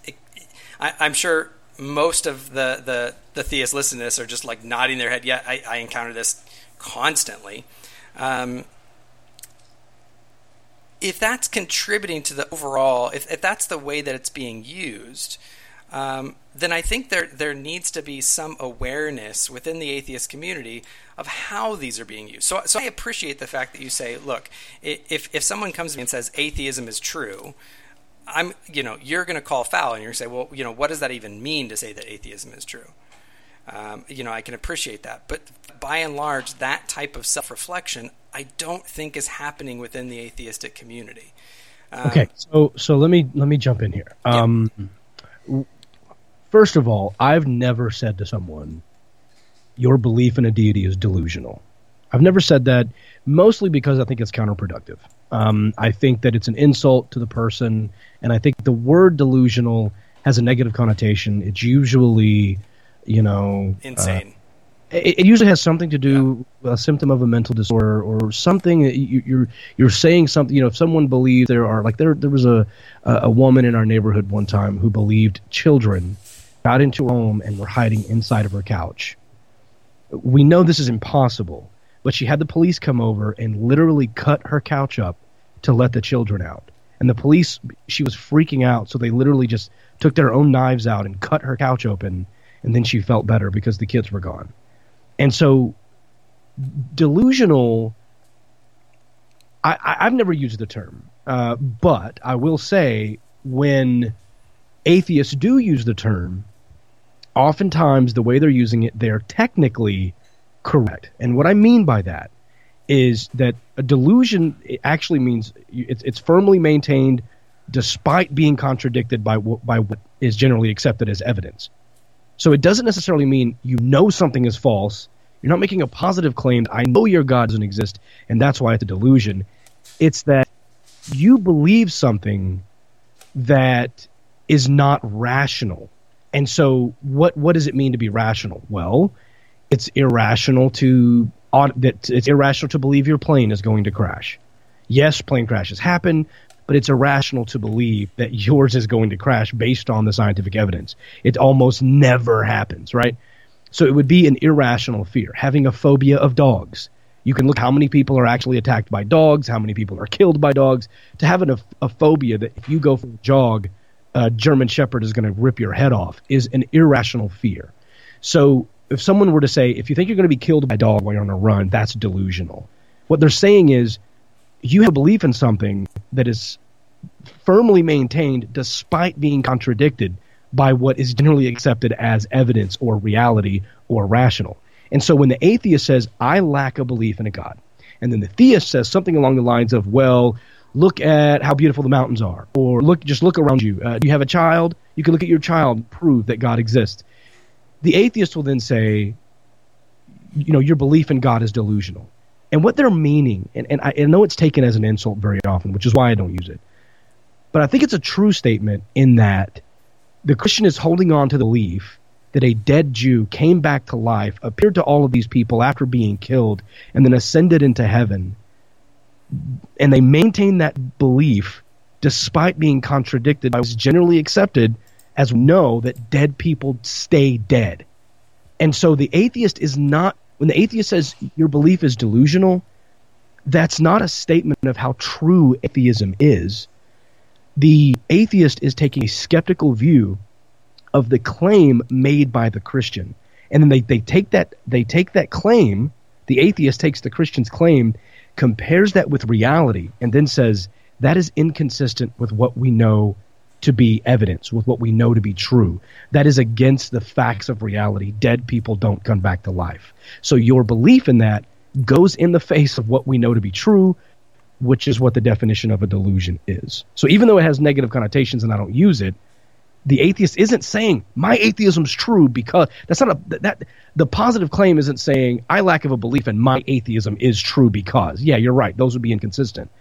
I, am sure most of the, the, the theists listening to this are just like nodding their head. Yeah, I, I encounter this constantly. Um, if that's contributing to the overall, if, if that's the way that it's being used, um, then I think there there needs to be some awareness within the atheist community of how these are being used. So, so I appreciate the fact that you say, look, if if someone comes to me and says atheism is true, I'm you know you're going to call foul and you're going to say, well, you know, what does that even mean to say that atheism is true? Um, you know, I can appreciate that, but by and large, that type of self-reflection, I don't think is happening within the atheistic community. Um, okay, so so let me let me jump in here. Um, yeah First of all, I've never said to someone, your belief in a deity is delusional. I've never said that, mostly because I think it's counterproductive. Um, I think that it's an insult to the person, and I think the word delusional has a negative connotation. It's usually, you know, uh, insane. Uh, it, it, usually has something to do yeah. with a symptom of a mental disorder or something. You, you're you're saying something. You know, if someone believes there are like there there was a a woman in our neighborhood one time who believed children got into her home and were hiding inside of her couch. We know this is impossible, but she had the police come over and literally cut her couch up to let the children out. And the police, she was freaking out, so they literally just took their own knives out and cut her couch open, and then she felt better because the kids were gone. And so, delusional. I, have never used the term, uh, but I will say when atheists do use the term, oftentimes the way they're using it, they're technically correct. And what I mean by that is that a delusion actually means it's, it's firmly maintained despite being contradicted by, by what is generally accepted as evidence. So it doesn't necessarily mean you know something is false. You're not making a positive claim. I know your God doesn't exist, and that's why it's a delusion. It's that you believe something that is not rational. And so, what what does it mean to be rational? Well, it's irrational to that it's irrational to believe your plane is going to crash. Yes, plane crashes happen, but it's irrational to believe that (laughs) yours is going to crash based on the scientific evidence. It almost never happens, right? So it would be an irrational fear, having a phobia of dogs. You can look how many people are actually attacked by dogs, how many people are killed by dogs. To have an, a, a phobia that if you go for a jog, a German Shepherd is going to rip your head off is an irrational fear. So if someone were to say, if you think you're going to be killed by a dog while you're on a run, that's delusional. What they're saying is, you have a belief in something that is firmly maintained despite being contradicted by what is generally accepted as evidence or reality or rational. And so when the atheist says, I lack a belief in a God, and then the theist says something along the lines of, well, look at how beautiful the mountains are, or look, just look around you. Uh, you have a child, you can look at your child and prove that God exists. The atheist will then say, you know, your belief in God is delusional. And what they're meaning, and, and I, I know it's taken as an insult very often, which is why I don't use it. But I think it's a true statement in that the Christian is holding on to the belief that a dead Jew came back to life, appeared to all of these people after being killed, and then ascended into heaven. And they maintain that belief despite being contradicted by what's generally accepted as know that dead people stay dead. And so the atheist is not, when the atheist says your belief is delusional, that's not a statement of how true atheism is the atheist is taking a skeptical view of the claim made by the Christian. And then they, they take that they take that claim, the atheist takes the Christian's claim, compares that with reality, and then says that is inconsistent with what we know to be evidence, with what we know to be true. That is against the facts of reality. Dead people don't come back to life. So your belief in that goes in the face of what we know to be true, which is what the definition of a delusion is. So even though it has negative connotations and I don't use it, the atheist isn't saying my atheism's true because that's not a that the positive claim isn't saying I lack of a belief and my atheism is true because. Yeah, you're right. Those would be inconsistent.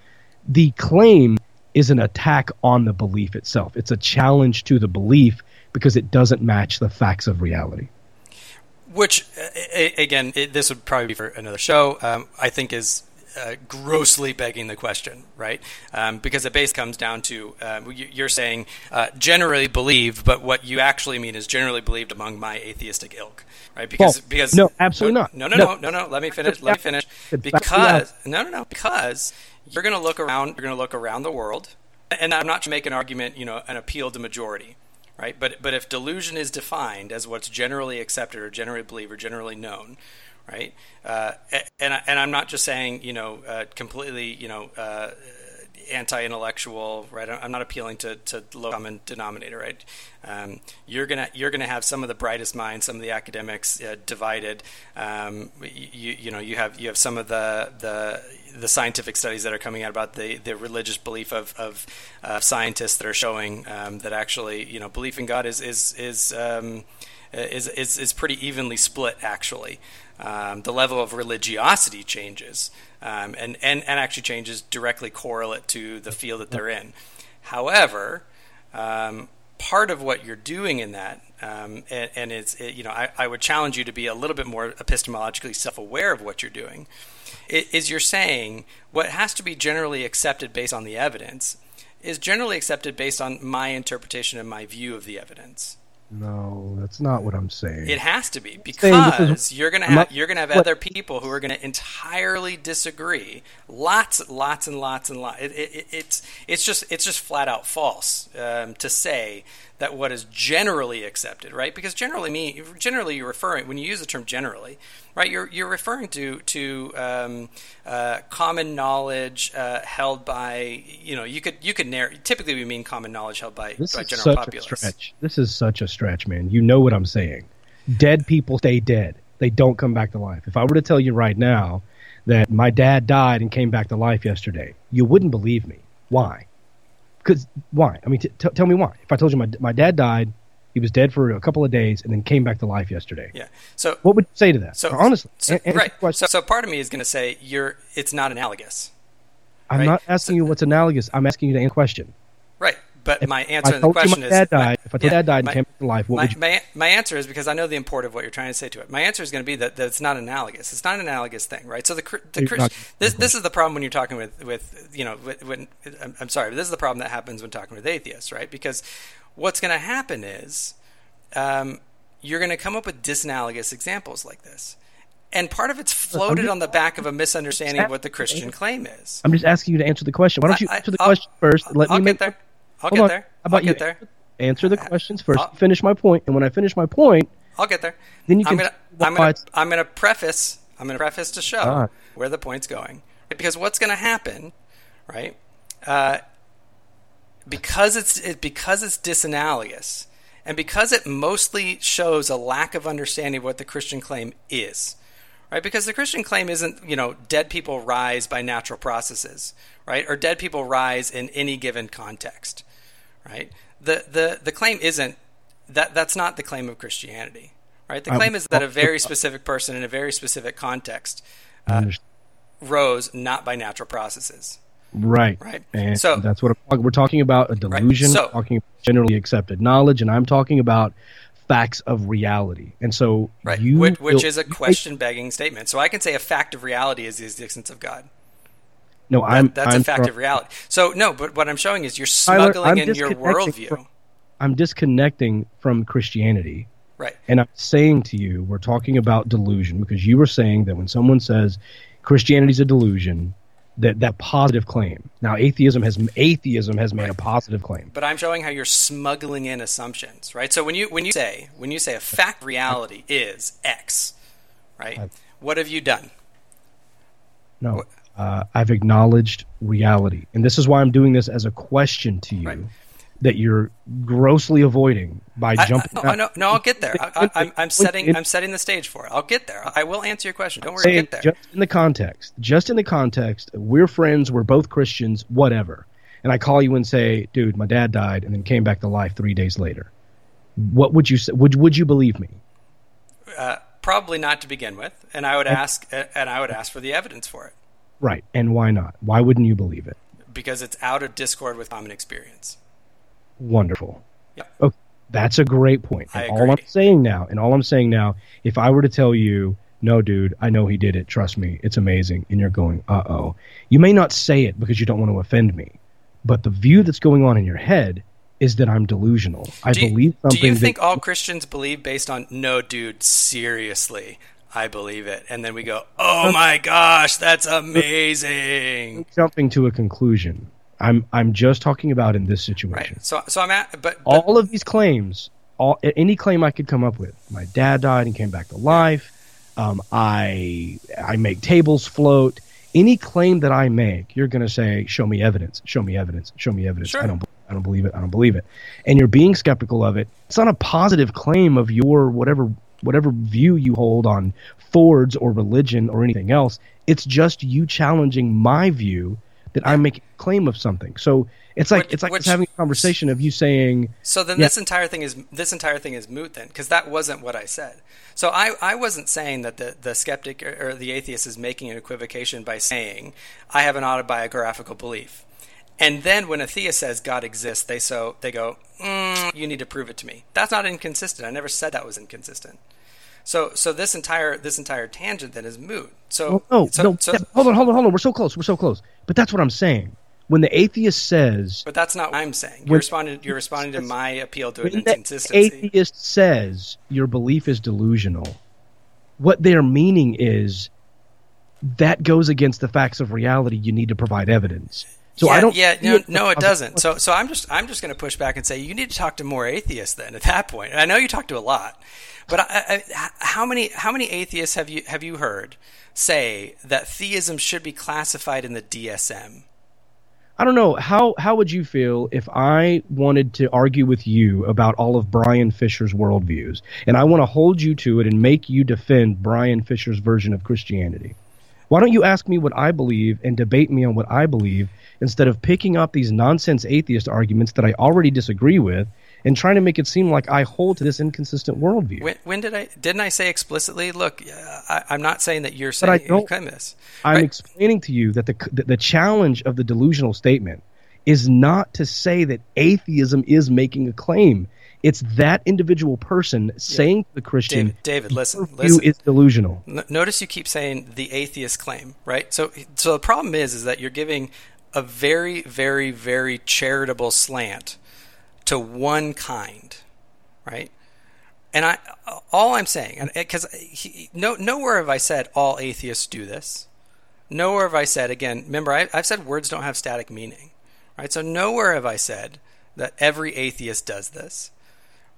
The claim is an attack on the belief itself. It's a challenge to the belief because it doesn't match the facts of reality. Which, again, it, this would probably be for another show. Um, I think is uh, grossly begging the question, right? Um, because the base comes down to uh, you're saying uh, generally believed, but what you actually mean is generally believed among my atheistic ilk, right? Because well, because no, absolutely no, not. No, no, no, no, no. Let me finish. Let me finish. Because no, no, no. Because you're going to look around. You're going to look around the world, and I'm not to make an argument, you know, an appeal to majority. Right, but but if delusion is defined as what's generally accepted or generally believed or generally known, right? Uh, and and I'm not just saying you know uh, completely you know uh, anti-intellectual, right? I'm not appealing to, to low common denominator, right? Um, you're gonna you're gonna have some of the brightest minds, some of the academics uh, divided. Um, you you know you have you have some of the the the scientific studies that are coming out about the, the religious belief of, of uh, scientists that are showing um, that actually you know belief in God is is is um, is, is, is pretty evenly split actually. Um, the level of religiosity changes um, and, and, and actually changes directly correlate to the field that they're in. However, um, part of what you're doing in that, um, and, and, it's, it, you know, I, I, would challenge you to be a little bit more epistemologically self aware of what you're doing, is you're saying what has to be generally accepted based on the evidence is generally accepted based on my interpretation and my view of the evidence. No, that's not what I'm saying. It has to be because is, you're gonna have not, you're gonna have what? other people who are gonna entirely disagree. Lots, lots, and lots and lots. It, it, it's it's just it's just flat out false um, to say that what is generally accepted, right? Because generally, me generally you're referring when you use the term generally, right? You're you're referring to to um, uh, common knowledge uh, held by you know you could you could narrow. Typically, we mean common knowledge held by, this by is general such populace. A stretch. This is such a stretch, man. You know what I'm saying? Dead people stay dead. They don't come back to life. If I were to tell you right now that my dad died and came back to life yesterday, you wouldn't believe me. Why? Because why? I mean, t- t- tell me why. If I told you my my dad died he was dead for a couple of days and then came back to life yesterday. Yeah. So what would you say to that? So honestly, so, right. So, so part of me is going to say you're. It's not analogous. I'm right? not asking so, you what's analogous. I'm asking you to answer a question. But if my answer to the question my dad died, my, if I told yeah, dad died my, and came back to life, what my, would you? My, my answer is because I know the import of what you're trying to say to it. My answer is going to be that, that it's not analogous. It's not an analogous thing, right? So the the Chris, this this is the problem when you're talking with with you know when I'm, I'm sorry, but this is the problem that happens when talking with atheists, right? Because what's going to happen is um, you're going to come up with disanalogous examples like this. And part of it's floated on the back of a misunderstanding of what the Christian claim is. I'm just asking you to answer the question. Why don't you I- answer the I'll- question first? Let I'll me get make there. I'll Hold get on. there. How about I'll you? there. Answer the questions 1st I'll- finish my point, and when I finish my point, I'll get there. Then you I'm can gonna, I'm gonna, I'm gonna preface, I'm gonna preface to show Ah. where the point's going, because what's gonna happen, right? Uh, because it's it, because it's disanalogous, and because it mostly shows a lack of understanding of what the Christian claim is, right? Because the Christian claim isn't, you know, dead people rise by natural processes, right? Or dead people rise in any given context, right? The the the claim isn't that that's not the claim of Christianity, right? The I'm- claim is that a very (laughs) specific person in a very specific context uh, rose not by natural processes. right, Right. and So- that's what I'm, we're talking about—a delusion. So- talking about generally accepted knowledge, and I'm talking about facts of reality. And so, Right, you which, which will- is a question-begging statement. So I can say a fact of reality is the existence of God. No, That- I'm. that's I'm a fact of reality. So no, but what I'm showing is you're smuggling I'm in your worldview. from- I'm disconnecting from Christianity. right. And I'm saying to you, we're talking about delusion because you were saying that when someone says Christianity's a delusion, that that positive claim. Now, atheism has atheism has made a positive claim. But I'm showing how you're smuggling in assumptions, right? So when you when you say when you say a fact reality is X, right? What have you done? No, uh, I've acknowledged reality, and this is why I'm doing this as a question to you Right. that you're grossly avoiding by I, jumping. I, no, no, no, I'll get there. I, I'm setting I'm setting the stage for it. I'll get there. I will answer your question. Don't worry, I'll get there. just in the context, just in the context, we're friends, we're both Christians, whatever. And I call you and say, "Dude, my dad died and then came back to life three days later." What would you say? Would Would you believe me? Uh, probably not to begin with, and I would ask and I would ask for the evidence for it Right. And why not? Why wouldn't you believe it? because it's out of discord with common experience. Wonderful. Yeah. Okay, that's a great point. And all I'm saying now, and all I'm saying now, if I were to tell you, no, dude, I know he did it. Trust me, it's amazing, and you're going, uh oh. You may not say it because you don't want to offend me, but the view that's going on in your head is that I'm delusional. I Do believe something. do you that- think all Christians believe based on no, dude? Seriously, I believe it, and then we go, oh my gosh, that's amazing. jumping to a conclusion? I'm I'm just talking about in this situation. Right. So, so I'm at, but, but all of these claims, all any claim I could come up with. My dad died and came back to life. Um, I I make tables float. Any claim that I make, you're going to say, "Show me evidence. Show me evidence. Show me evidence." Sure. I don't. I don't believe it. I don't believe it. And you're being skeptical of it. It's not a positive claim of your whatever whatever view you hold on Fords or religion or anything else. It's just you challenging my view that I make claim of something. So it's like Which- it's like which- having a conversation of you saying So then Yeah. this entire thing is this entire thing is moot then because that wasn't what I said. So I, I wasn't saying that the, the skeptic or, or the atheist is making an equivocation by saying I have an autobiographical belief. And then when a theist says God exists, they so they go, mm, you need to prove it to me. That's not inconsistent. I never said that was inconsistent. So so this entire this entire tangent then is moot. So Oh, no, so, no. so- hold on, hold on, hold on. We're so close. We're so close. But that's what I'm saying. When the atheist says, but that's not what I'm saying. You're responding you're responding to my appeal to an when the inconsistency. atheist says your belief is delusional, what they're meaning is that goes against the facts of reality. You need to provide evidence. So yeah, I don't. Yeah, no, it- no, it (laughs) doesn't. So, so I'm just, I'm just going to push back and say you need to talk to more atheists. Then at that point, and I know you talk to a lot, but I, I, how many, how many atheists have you have you heard say that theism should be classified in the DSM? I don't know how how would you feel if I wanted to argue with you about all of Brian Fisher's worldviews, and I want to hold you to it and make you defend Brian Fisher's version of Christianity? Why don't you ask me what I believe and debate me on what I believe instead of picking up these nonsense atheist arguments that I already disagree with and trying to make it seem like I hold to this inconsistent worldview? When, when did I didn't I say explicitly? Look, uh, I, I'm not saying that you're I saying you don't- claim this. I'm Right. explaining to you that the, the the challenge of the delusional statement is not to say that atheism is making a claim. It's that individual person saying to the Christian, David, David, listen, "Your view listen. is delusional. N- Notice you keep saying the atheist claim, right? So, so the problem is, is that you're giving a very, very, very charitable slant to one kind, right? And I, all I'm saying, because eh, no, nowhere have I said all atheists do this. Nowhere have I said again. Remember, I, I've said words don't have static meaning, right? So nowhere have I said that every atheist does this,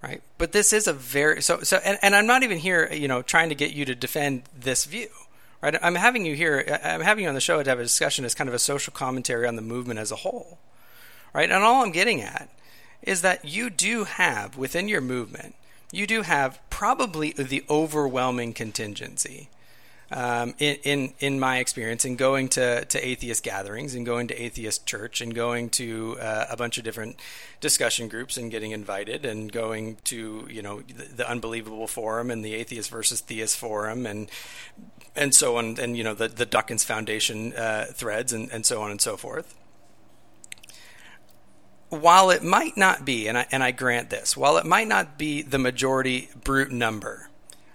right? But this is a very so so, and, and I'm not even here, you know, trying to get you to defend this view, right? I'm having you here, I'm having you on the show to have a discussion as kind of a social commentary on the movement as a whole, right? And all I'm getting at is that you do have within your movement, you do have probably the overwhelming contingency um, in, in in my experience in going to, to atheist gatherings and going to atheist church and going to uh, a bunch of different discussion groups and getting invited and going to you know the, the, unbelievable forum and the atheist versus theist forum and and so on and you know the the Dawkins Foundation uh, threads and, and so on and so forth. While it might not be, and I and I grant this, while it might not be the majority brute number,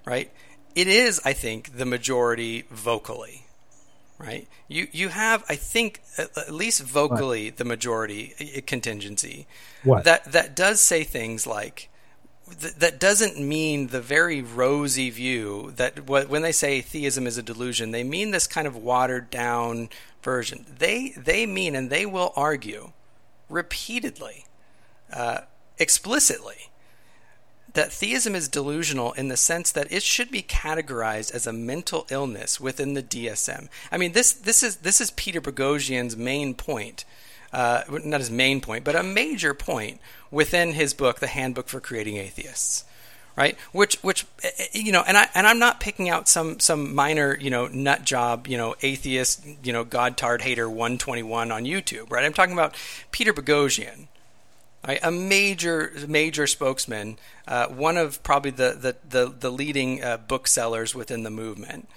right? It is, I think, the majority vocally, right? You you have, I think, at least vocally, what? the majority uh, contingency. What? That that does say things like. that doesn't mean the very rosy view that when they say theism is a delusion, they mean this kind of watered down version. They they mean and they will argue repeatedly, uh, explicitly, that theism is delusional in the sense that it should be categorized as a mental illness within the DSM. I mean, this this is this is Peter Boghossian's main point. Uh, not his main point, but a major point within his book, The Handbook for Creating Atheists, right? Which, which, eh, eh, you know, and I and I'm not picking out some some minor, you know, nut job, you know, atheist, you know, godtard hater 121 on YouTube, right? I'm talking about Peter Boghossian, right? a major major spokesman, uh, one of probably the the the, the leading uh, booksellers within the movement,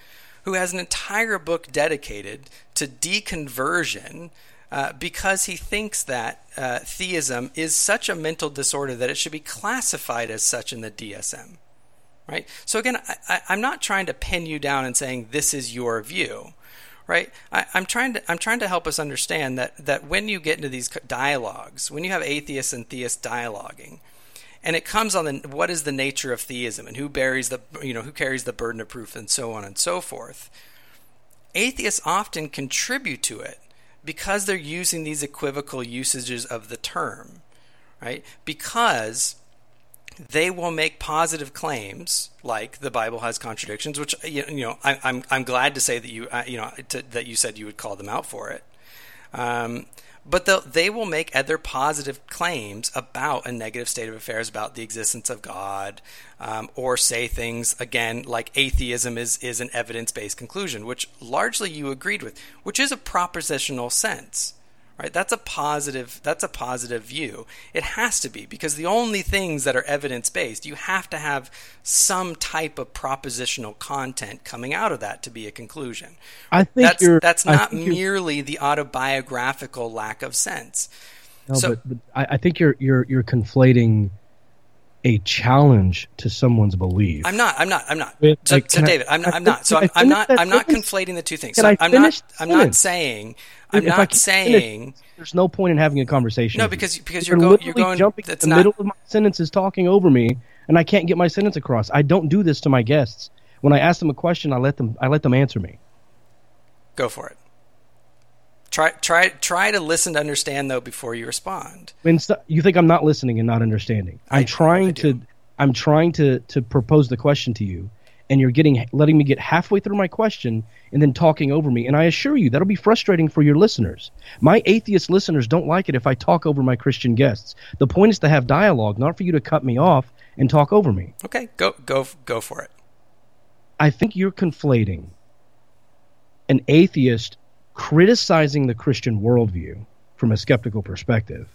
who has an entire book dedicated to deconversion. Uh, because he thinks that uh, theism is such a mental disorder that it should be classified as such in the DSM. Right? So, again, I, I'm not trying to pin you down and saying this is your view right? I, am trying to I'm trying to help us understand that that when you get into these dialogues, when you have atheists and theists dialoguing, and it comes on the what is the nature of theism and who bears the you know who carries the burden of proof and so on and so forth. Atheists often contribute to it because they're using these equivocal usages of the term, right? Because they will make positive claims like the Bible has contradictions, which you know I, am I'm, I'm glad to say that you uh, you know to, that you said you would call them out for it. Um, but they will make other positive claims about a negative state of affairs, about the existence of God, um, or say things again like atheism is is an evidence based conclusion, which largely you agreed with, which is a propositional sense right? That's a positive that's a positive view. It has to be because the only things that are evidence based you have to have some type of propositional content coming out of that to be a conclusion. I think that's, you're, that's not merely the autobiographical lack of sense. No, so, but, but I, I think you're you're you're conflating a challenge to someone's belief. I'm not. I'm not. I'm not. so, like, so David, I, not. I'm not. So I'm, I'm not. I'm not conflating the two things. So I'm not. I'm not saying. I'm if not saying. Finish, there's no point in having a conversation. No, because because you're, you're, go, you're going jumping that's in the not, middle of my sentences, talking over me, and I can't get my sentence across. I don't do this to my guests. When I ask them a question, I let them. I let them answer me. Go for it. Try try try to listen to understand though before you respond. When you think I'm not listening and not understanding, I'm I, trying to I'm trying to to propose the question to you, and you're getting letting me get halfway through my question and then talking over me. And I assure you that'll be frustrating for your listeners. My atheist listeners don't like it if I talk over my Christian guests. The point is to have dialogue, not for you to cut me off and talk over me. Okay, go go go for it. I think you're conflating an atheist criticizing the Christian worldview from a skeptical perspective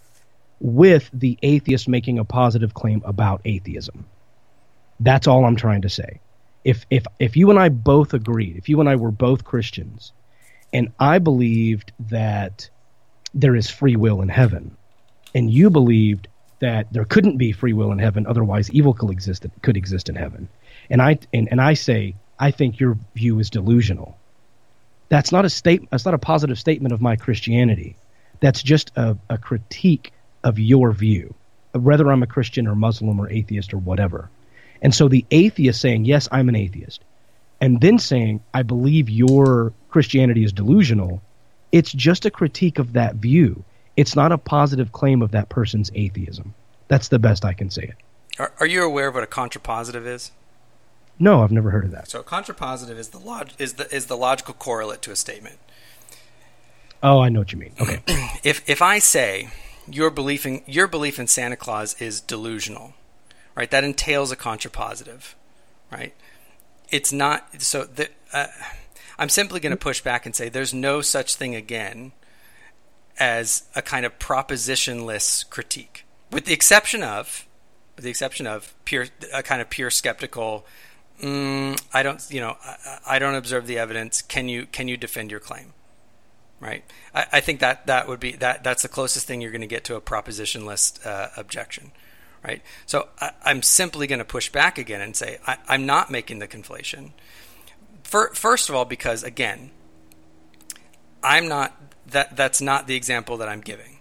with the atheist making a positive claim about atheism. That's all I'm trying to say. If if if you and I both agreed, if you and I were both Christians, and I believed that there is free will in heaven, and you believed that there couldn't be free will in heaven, otherwise evil could exist could exist in heaven, and I and, and I say I think your view is delusional that's not a state. That's not a positive statement of my Christianity. That's just a, a critique of your view, whether I'm a Christian or Muslim or atheist or whatever. And so the atheist saying, Yes, I'm an atheist, and then saying, I believe your Christianity is delusional, it's just a critique of that view. It's not a positive claim of that person's atheism. That's the best I can say it. Are, are you aware of what a contrapositive is? No, I've never heard of that. So a contrapositive is the log- is the is the logical correlate to a statement. Oh, I know what you mean. Okay. (clears throat) If if I say your belief in your belief in Santa Claus is delusional, right? That entails a contrapositive, right? It's not so. The, uh, I'm simply going to push back and say there's no such thing again as a kind of propositionless critique, with the exception of, with the exception of pure a kind of pure skeptical. Mm, I don't, you know, I, I don't observe the evidence. Can you can you defend your claim? right? I, I, think that that would be that that's the closest thing you're going to get to a propositionless uh, objection, right? So I, am simply going to push back again and say I, am not making the conflation. For, first of all, because again, I'm not that that's not the example that I'm giving,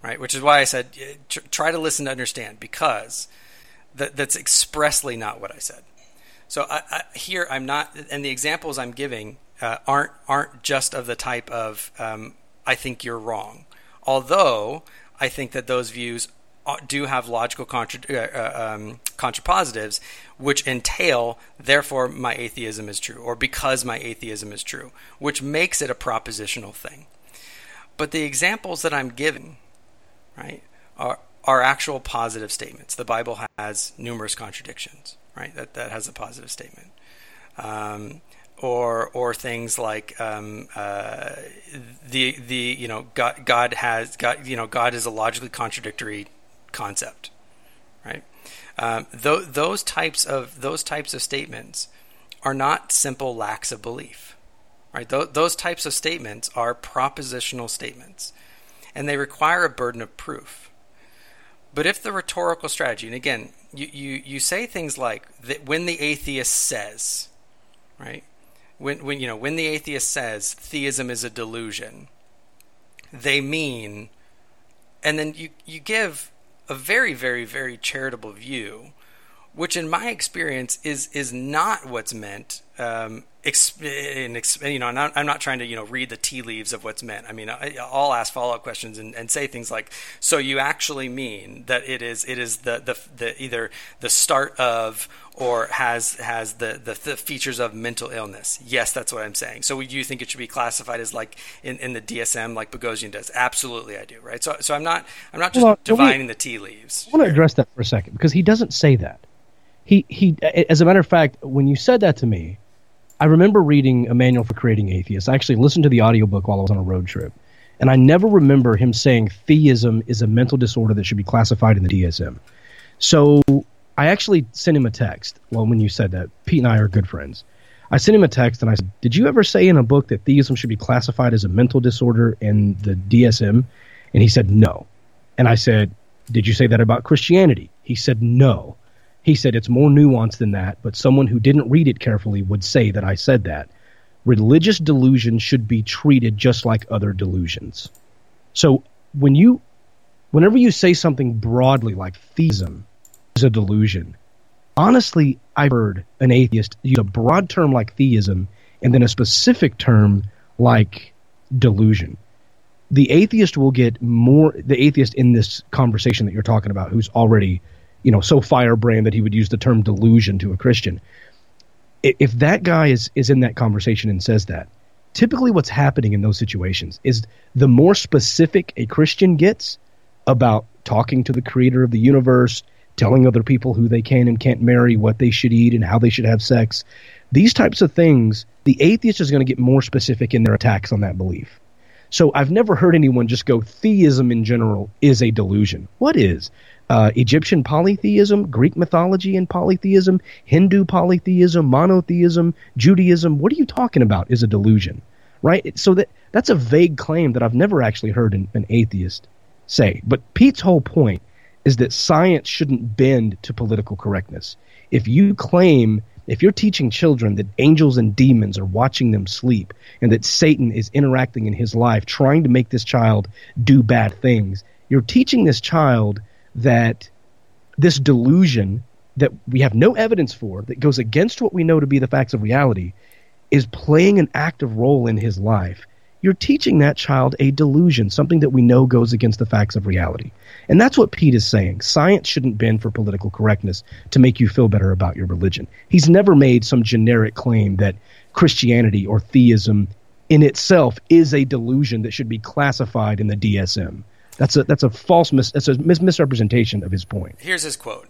right? Which is why I said try to listen to understand because that, that's expressly not what I said. So I, I, here I'm not, and the examples I'm giving uh, aren't aren't just of the type of um, I think you're wrong. Although I think that those views uh, do have logical contra- uh, uh, um, contrapositives, which entail therefore my atheism is true, or because my atheism is true, which makes it a propositional thing. But the examples that I'm giving, right, are are actual positive statements. The Bible has numerous contradictions, right? That that has a positive statement. Um, or or things like um, uh, the the you know God God has God you know God is a logically contradictory concept, right? Um, th- those types of those types of statements are not simple lacks of belief, right? Th- those types of statements are propositional statements, and they require a burden of proof. But if the rhetorical strategy, and again, you, you, you say things like that when the atheist says, right? when when you know when the atheist says theism is a delusion, they mean, and then you you give a very very very charitable view, which in my experience is is not what's meant. Um, in, you know, I'm I'm not trying to you know read the tea leaves of what's meant. I mean, I, will ask follow up questions and, and say things like, "So you actually mean that it is it is the the, the either the start of or has has the, the, the features of mental illness?" Yes, that's what I'm saying. So, do you think it should be classified as like in, in the DSM, like Boghossian does? Absolutely, I do. Right. So, so I'm not I'm not just well, divining the tea leaves. I want to address that for a second because he doesn't say that. He he. As a matter of fact, when you said that to me I remember reading a manual for creating atheists. I actually listened to the audiobook while I was on a road trip. And I never remember him saying theism is a mental disorder that should be classified in the DSM. So I actually sent him a text. Well, when you said that, Pete and I are good friends. I sent him a text and I said, Did you ever say in a book that theism should be classified as a mental disorder in the DSM? And he said, No. And I said, Did you say that about Christianity? He said, No. He said it's more nuanced than that, but someone who didn't read it carefully would say that I said that. Religious delusion should be treated just like other delusions. So when you whenever you say something broadly like theism is a delusion, honestly, I've heard an atheist use a broad term like theism and then a specific term like delusion. The atheist will get more, the atheist in this conversation that you're talking about, who's already you know, so firebrand that he would use the term delusion to a Christian. If that guy is is in that conversation and says that, typically what's happening in those situations is the more specific a Christian gets about talking to the creator of the universe, telling other people who they can and can't marry, what they should eat, and how they should have sex, these types of things, the atheist is going to get more specific in their attacks on that belief. So I've never heard anyone just go theism in general is a delusion. What is? Uh, Egyptian polytheism, Greek mythology and polytheism, Hindu polytheism, monotheism, Judaism. What are you talking about? Is a delusion, right? So that that's a vague claim that I've never actually heard an, an atheist say. But Pete's whole point is that science shouldn't bend to political correctness. If you claim if you're teaching children that angels and demons are watching them sleep and that Satan is interacting in his life trying to make this child do bad things, you're teaching this child that this delusion that we have no evidence for that goes against what we know to be the facts of reality is playing an active role in his life, you're teaching that child a delusion, something that we know goes against the facts of reality. And that's what Pete is saying. Science shouldn't bend for political correctness to make you feel better about your religion. He's never made some generic claim that Christianity or theism in itself is a delusion that should be classified in the DSM. That's a that's a false mis- that's a mis- misrepresentation of his point. Here's his quote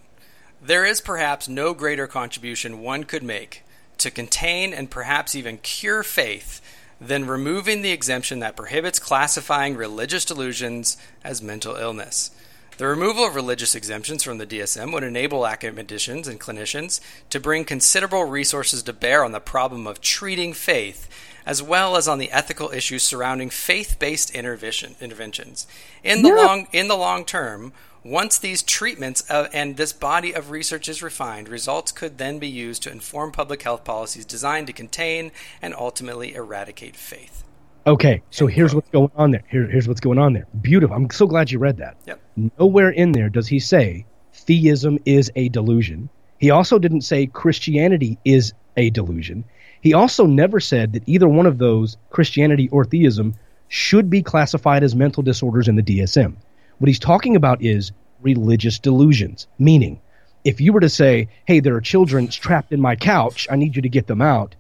There is perhaps no greater contribution one could make to contain and perhaps even cure faith than removing the exemption that prohibits classifying religious delusions as mental illness. The removal of religious exemptions from the DSM would enable academicians and clinicians to bring considerable resources to bear on the problem of treating faith, as well as on the ethical issues surrounding faith-based intervention, interventions. In the Yeah. long in the long term, once these treatments and this body of research is refined, results could then be used to inform public health policies designed to contain and ultimately eradicate faith. Okay, so here's what's going on there. Here, here's what's going on there. Beautiful. I'm so glad you read that. Yep. Nowhere in there does he say theism is a delusion. He also didn't say Christianity is a delusion. He also never said that either one of those, Christianity or theism, should be classified as mental disorders in the DSM. What he's talking about is religious delusions, meaning if you were to say, hey, there are children trapped in my couch, I need you to get them out,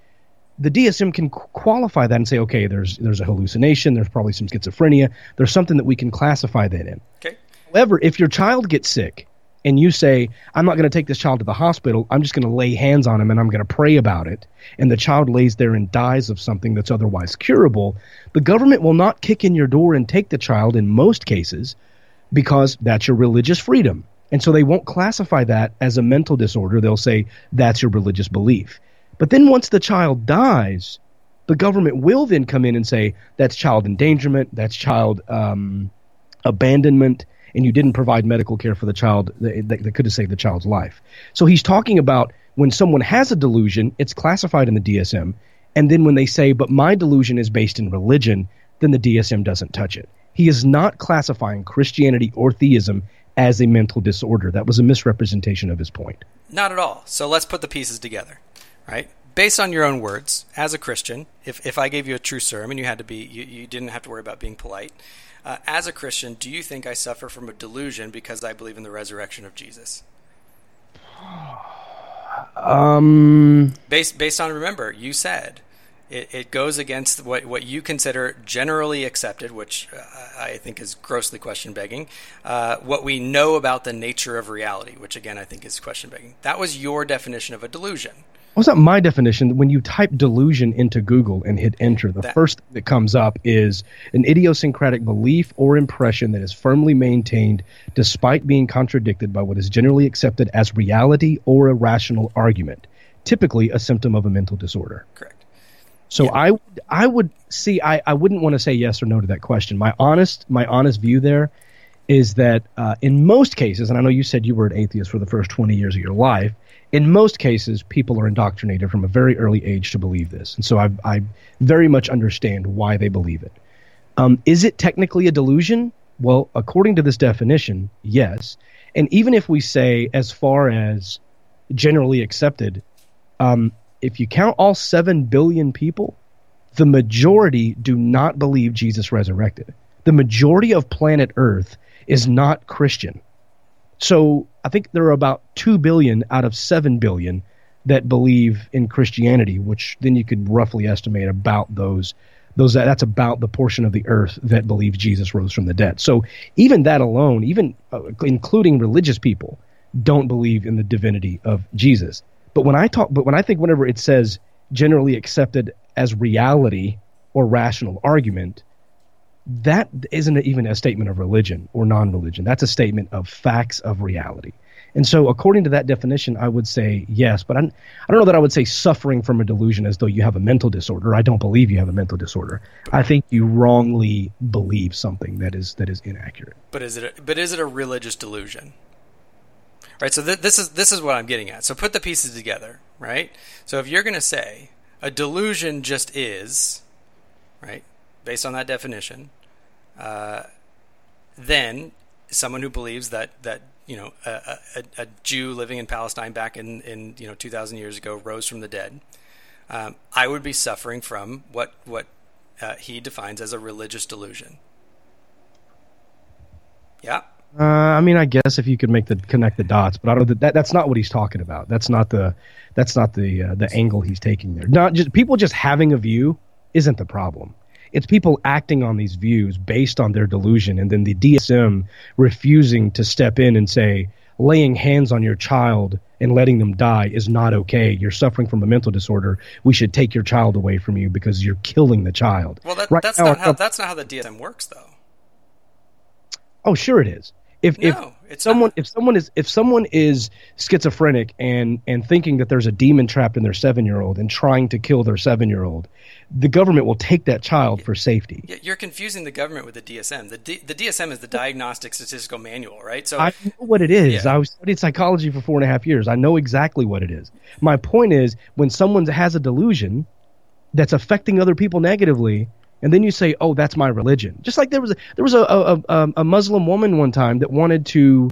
the DSM can qualify that and say, okay, there's there's a hallucination, there's probably some schizophrenia, there's something that we can classify that in. Okay. However, if your child gets sick and you say, I'm not going to take this child to the hospital, I'm just going to lay hands on him and I'm going to pray about it, and the child lays there and dies of something that's otherwise curable, the government will not kick in your door and take the child in most cases because that's your religious freedom. And so they won't classify that as a mental disorder. They'll say that's your religious belief. But then once the child dies, the government will then come in and say that's child endangerment, that's child um, abandonment, and you didn't provide medical care for the child that, that, could have saved the child's life. So he's talking about when someone has a delusion, it's classified in the DSM, and then when they say, but my delusion is based in religion, then the DSM doesn't touch it. He is not classifying Christianity or theism as a mental disorder. That was a misrepresentation of his point. Not at all. So let's put the pieces together, right? Based on your own words, as a Christian, if, if I gave you a true sermon, you had to be, you, you didn't have to worry about being polite. Uh, as a Christian, do you think I suffer from a delusion because I believe in the resurrection of Jesus? (sighs) Um, Based based on remember, you said it, it goes against what what you consider generally accepted, which uh, I think is grossly question begging. Uh, what we know about the nature of reality, which again I think is question begging. That was your definition of a delusion. Was that my definition? When you type delusion into Google and hit enter, the That- first thing that comes up is an idiosyncratic belief or impression that is firmly maintained despite being contradicted by what is generally accepted as reality or a rational argument, typically a symptom of a mental disorder. Correct. So I would I would see I, I wouldn't want to say yes or no to that question. My honest my honest view there is that uh, in most cases, and I know you said you were an atheist for the first twenty years of your life. In most cases, people are indoctrinated from a very early age to believe this, and so I I very much understand why they believe it. Um, is it technically a delusion? Well, according to this definition, yes. And even if we say, as far as generally accepted, um, if you count all 7 billion people, the majority do not believe Jesus resurrected. The majority of planet Earth is not Christian. So I think there are about 2 billion out of 7 billion that believe in Christianity, which then you could roughly estimate about those those that's about the portion of the earth that believes Jesus rose from the dead. So even that alone, even uh, including religious people, don't believe in the divinity of Jesus. But when I talk, but when I think whenever it says generally accepted as reality or rational argument, that isn't even a statement of religion or non-religion. That's a statement of facts of reality. And so, according to that definition, I would say yes, but I'm, I don't know that I would say suffering from a delusion as though you have a mental disorder. I don't believe you have a mental disorder. I think you wrongly believe something that is that is inaccurate. But is it a, but is it a religious delusion? Right. So th- this is this is what I'm getting at. So put the pieces together. Right. So if you're going to say a delusion just is, right, based on that definition, uh, then someone who believes that that you know a, a, a Jew living in Palestine back in, in you know 2,000 years ago rose from the dead, um, I would be suffering from what what uh, he defines as a religious delusion. Yeah. Uh, I mean, I guess if you could make the connect the dots, but I don't. That that's not what he's talking about. That's not the that's not the uh, the angle he's taking there. Not just people just having a view isn't the problem. It's people acting on these views based on their delusion, and then the DSM refusing to step in and say laying hands on your child and letting them die is not okay. You're suffering from a mental disorder. We should take your child away from you because you're killing the child. Well, that, Right that's now, not how that's not how the DSM works, though. Oh, sure it is. If No, if it's someone not. if someone is if someone is schizophrenic and and thinking that there's a demon trapped in their seven year old and trying to kill their seven year old, the government will take that child for safety. Yeah, You're confusing the government with the DSM. The D, the DSM is the Diagnostic Statistical Manual, right? So I know what it is. Yeah. I studied psychology for four and a half years. I know exactly what it is. My point is, when someone has a delusion that's affecting other people negatively, and then you say, "Oh, that's my religion," just like there was a, there was a a, a, a Muslim woman one time that wanted to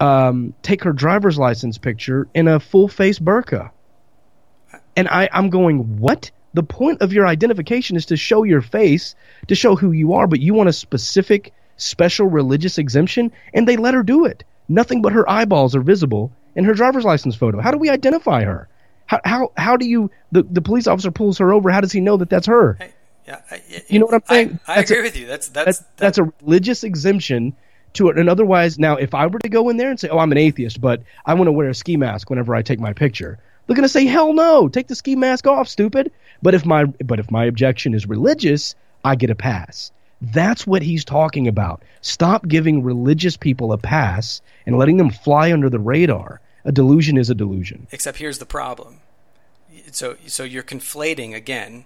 um, take her driver's license picture in a full face burqa, and I I'm going, what? The point of your identification is to show your face, to show who you are, but you want a specific, special religious exemption, and they let her do it. Nothing but her eyeballs are visible in her driver's license photo. How do we identify her? How how how do you the, the police officer pulls her over? How does he know that that's her? Hey, yeah, I, You know what I'm saying? I, I That's a- agree with you. That's that's That's that's a religious exemption to it. And otherwise, now if I were to go in there and say, "Oh, I'm an atheist, but I want to wear a ski mask whenever I take my picture," they're going to say, "Hell no! Take the ski mask off, stupid." But if my but if my objection is religious, I get a pass. That's what he's talking about. Stop giving religious people a pass and letting them fly under the radar. A delusion is a delusion. Except here's the problem. So so you're conflating again.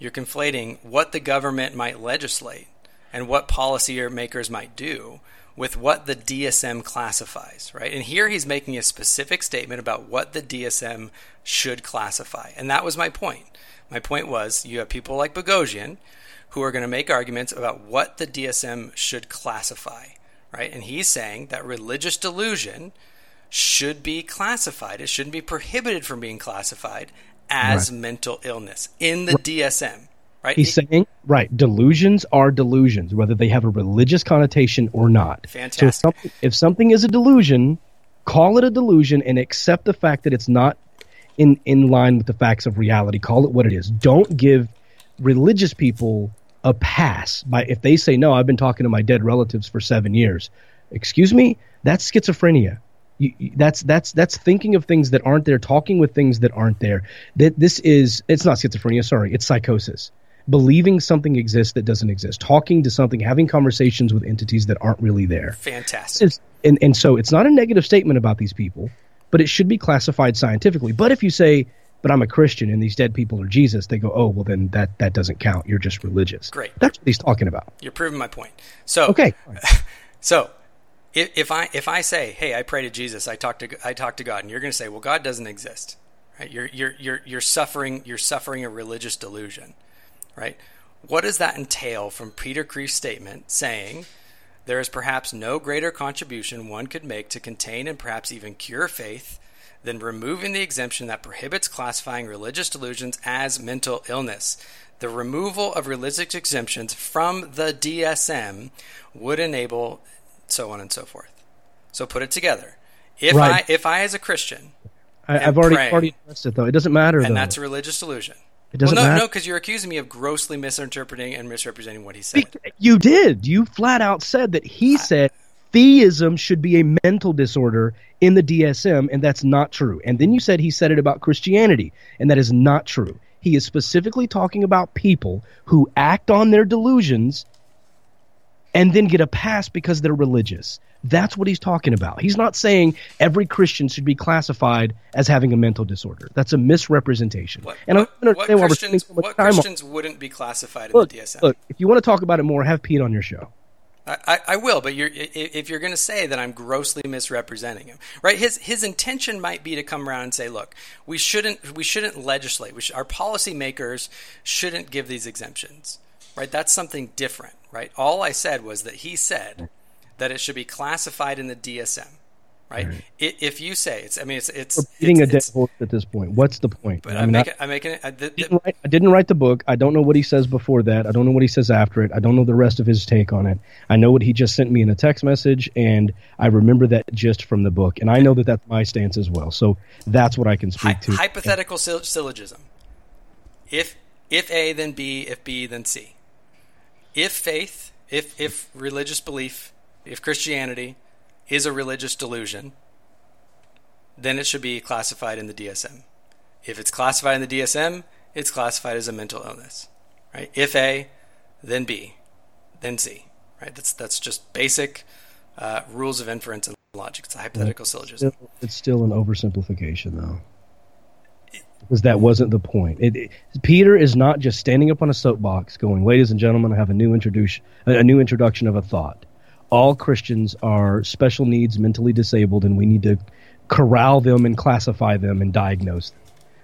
You're conflating what the government might legislate and what policy makers might do with what the DSM classifies, right? And here he's making a specific statement about what the DSM should classify. And that was my point. My point was you have people like Boghossian who are going to make arguments about what the DSM should classify, right? And he's saying that religious delusion should be classified. It shouldn't be prohibited from being classified as mental illness in the DSM, right? He's saying, right, delusions are delusions, whether they have a religious connotation or not. So if Fantastic. something, if something is a delusion, call it a delusion and accept the fact that it's not in, in line with the facts of reality. Call it what it is. Don't give religious people a pass by if they say, no, I've been talking to my dead relatives for seven years. Excuse me? That's schizophrenia. You, that's that's that's thinking of things that aren't there, talking with things that aren't there. That this is it's not schizophrenia. Sorry, it's psychosis. Believing something exists that doesn't exist. Talking to something, having conversations with entities that aren't really there. Fantastic. It's, and and so it's not a negative statement about these people, but it should be classified scientifically. But if you say, "But I'm a Christian and these dead people are Jesus," they go, "Oh, well then that that doesn't count. You're just religious." Great. That's what he's talking about. You're proving my point. So Okay. (laughs) So, if, if I if I say, "Hey, I pray to Jesus, I talk to I talk to God," and you're going to say, "Well, God doesn't exist," right? You're you're you're you're suffering you're suffering a religious delusion, right? What does that entail from Peter Kreeft's statement saying there is perhaps no greater contribution one could make to contain and perhaps even cure faith than removing the exemption that prohibits classifying religious delusions as mental illness. The removal of religious exemptions from the DSM would enable so on and so forth. So put it together. If Right. I if I as a Christian I, I've already praying. already addressed it though. It doesn't matter and though. that's a religious delusion. It doesn't well, no, matter. no, because you're accusing me of grossly misinterpreting and misrepresenting what he said. You did. You flat out said that he said theism should be a mental disorder in the DSM, and that's not true. And then you said he said it about Christianity, and that is not true. He is specifically talking about people who act on their delusions and then get a pass because they're religious. That's what he's talking about. He's not saying every Christian should be classified as having a mental disorder. That's a misrepresentation. What, and I what, what understand why we're spending Christians, so what Christians wouldn't be classified in Look, the DSM? look, if you want to talk about it more, have Pete on your show. I, I, I will, but you're, if you're going to say that I'm grossly misrepresenting him, right? His his intention might be to come around and say, look, we shouldn't we shouldn't legislate. We should, our policymakers shouldn't give these exemptions, right? That's something different, right? All I said was that he said that it should be classified in the DSM, right? I If you say it's, I mean, it's it's We're beating it's, a dead horse at this point. What's the point? But I I'm making, I'm making it. I, the, the- didn't write, I didn't write the book. I don't know what he says before that. I don't know what he says after it. I don't know the rest of his take on it. I know what he just sent me in a text message, and I remember that just from the book. And I know that that's my stance as well. So that's what I can speak to. hypothetical syll- syllogism. If if A, then B. If B, then C. If faith, if if religious belief, if Christianity is a religious delusion, then it should be classified in the DSM. If it's classified in the DSM, it's classified as a mental illness, right? If A, then B, then C, right? That's that's just basic uh, rules of inference and logic. It's a hypothetical syllogism. It's still an oversimplification, though, because that wasn't the point. It, it- Peter is not just standing up on a soapbox, going, "Ladies and gentlemen, I have a new introduction, a new introduction of a thought. All Christians are special needs, mentally disabled, and we need to corral them and classify them and diagnose them."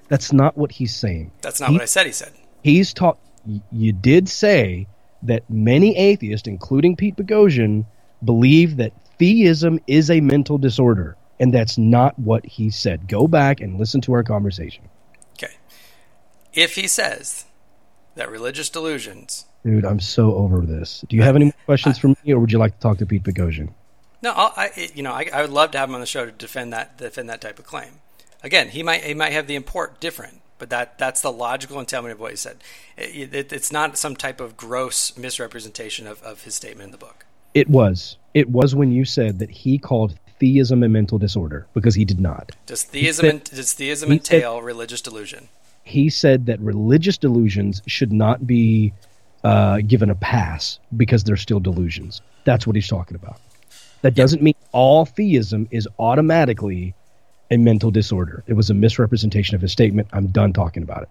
That's not what he's saying. That's not He- what I said. He said. he's taught you did say that many atheists including pete boghossian believe that theism is a mental disorder and that's not what he said go back and listen to our conversation. If he says that religious delusions, dude i'm so over this do you have any more questions for me or would you like to talk to pete boghossian no, I'll, I you know I, I would love to have him on the show to defend that defend that type of claim. Again, he might he might have the import different, but that that's the logical entailment of what he said. It, it, it's not some type of gross misrepresentation of, of his statement in the book. it was it was when you said that he called theism a mental disorder because he did not Does theism said- does theism he said- entail religious delusion? He said that religious delusions should not be uh, given a pass because they're still delusions. That's what he's talking about. That doesn't mean all theism is automatically a mental disorder. It was a misrepresentation of his statement. I'm done talking about it.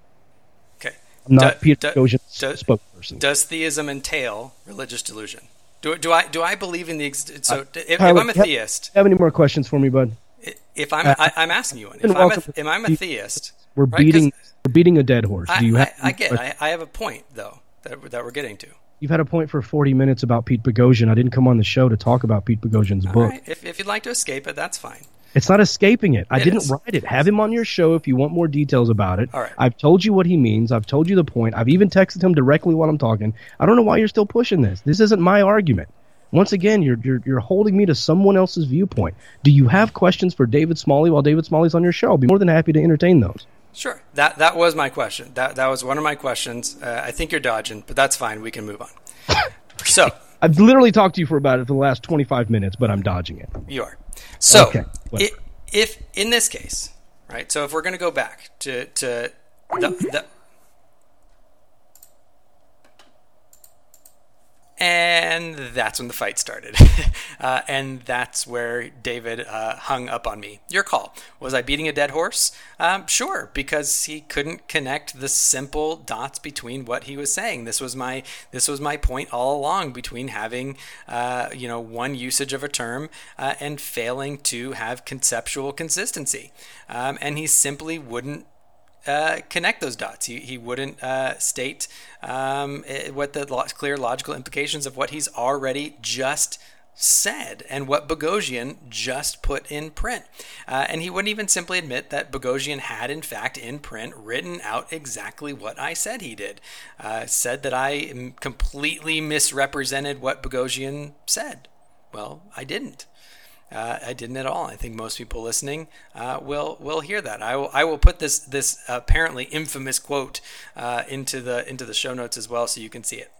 Okay. I'm not Do- Peter do- do- spokesperson. Does theism entail religious delusion? Do, do I do I believe in the ex- so if, if Tyler, I'm a theist, have any more questions for me, bud? if I'm I, I'm asking you one. If I'm a, if I'm a theist, We're right, beating we're beating a dead horse. I, Do you have I any get. I, I have a point though that that we're getting to. You've had a point for 40 minutes about Pete Boghossian. I didn't come on the show to talk about Pete Boghossian's All book. right. If if you'd like to escape it, that's fine. It's not escaping it. I It didn't is. write it. Have him on your show if you want more details about it. All right. I've told you what he means. I've told you the point. I've even texted him directly while I'm talking. I don't know why you're still pushing this. This isn't my argument. Once again, you're you're, you're holding me to someone else's viewpoint. Do you have questions for David Smalley while David Smalley's on your show? I'll be more than happy to entertain those. Sure. That that was my question. That that was one of my questions. Uh, I think you're dodging, but that's fine. We can move on. So (laughs) I've literally talked to you for about it for the last 25 minutes, but I'm dodging it. You are. So, Okay, i whatever. if in this case, right? So if we're going to go back to to the, the and that's when the fight started, (laughs) uh, and that's where David uh, hung up on me. Your call. Was I beating a dead horse? Um, sure, because he couldn't connect the simple dots between what he was saying. This was my this was my point all along between having uh, you know one usage of a term uh, and failing to have conceptual consistency, um, and he simply wouldn't uh, connect those dots. He, he wouldn't uh, state um, what the clear logical implications of what he's already just said and what Boghossian just put in print. Uh, and he wouldn't even simply admit that Boghossian had, in fact, in print, written out exactly what I said he did. Uh, said that I completely misrepresented what Boghossian said. Well, I didn't. Uh, I didn't at all. I think most people listening uh, will will hear that. I will I will put this this apparently infamous quote uh, into the into the show notes as well, so you can see it.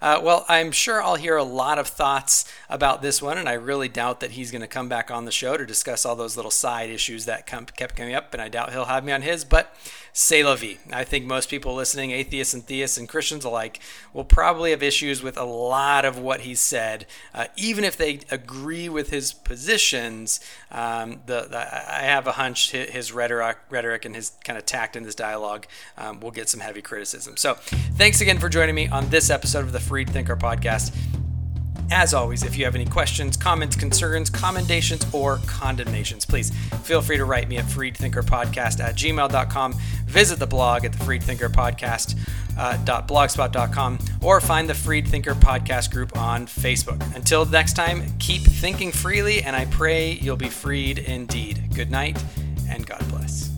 Uh, well, I'm sure I'll hear a lot of thoughts about this one, and I really doubt that he's going to come back on the show to discuss all those little side issues that kept coming up, and I doubt he'll have me on his, but c'est la vie. I think most people listening, atheists and theists and Christians alike, will probably have issues with a lot of what he said, uh, even if they agree with his positions. Um, the, the I have a hunch his rhetoric, rhetoric and his kind of tact in this dialogue um, will get some heavy criticism. So, thanks again for joining me on this episode of the Freed Thinker podcast. As always, if you have any questions, comments, concerns, commendations, or condemnations, please feel free to write me at freedthinkerpodcast at gmail.com. Visit the blog at the Freed Thinker Podcast uh, or find the Freed Thinker podcast group on Facebook. Until next time, keep thinking freely, and I pray you'll be freed indeed. Good night, and God bless.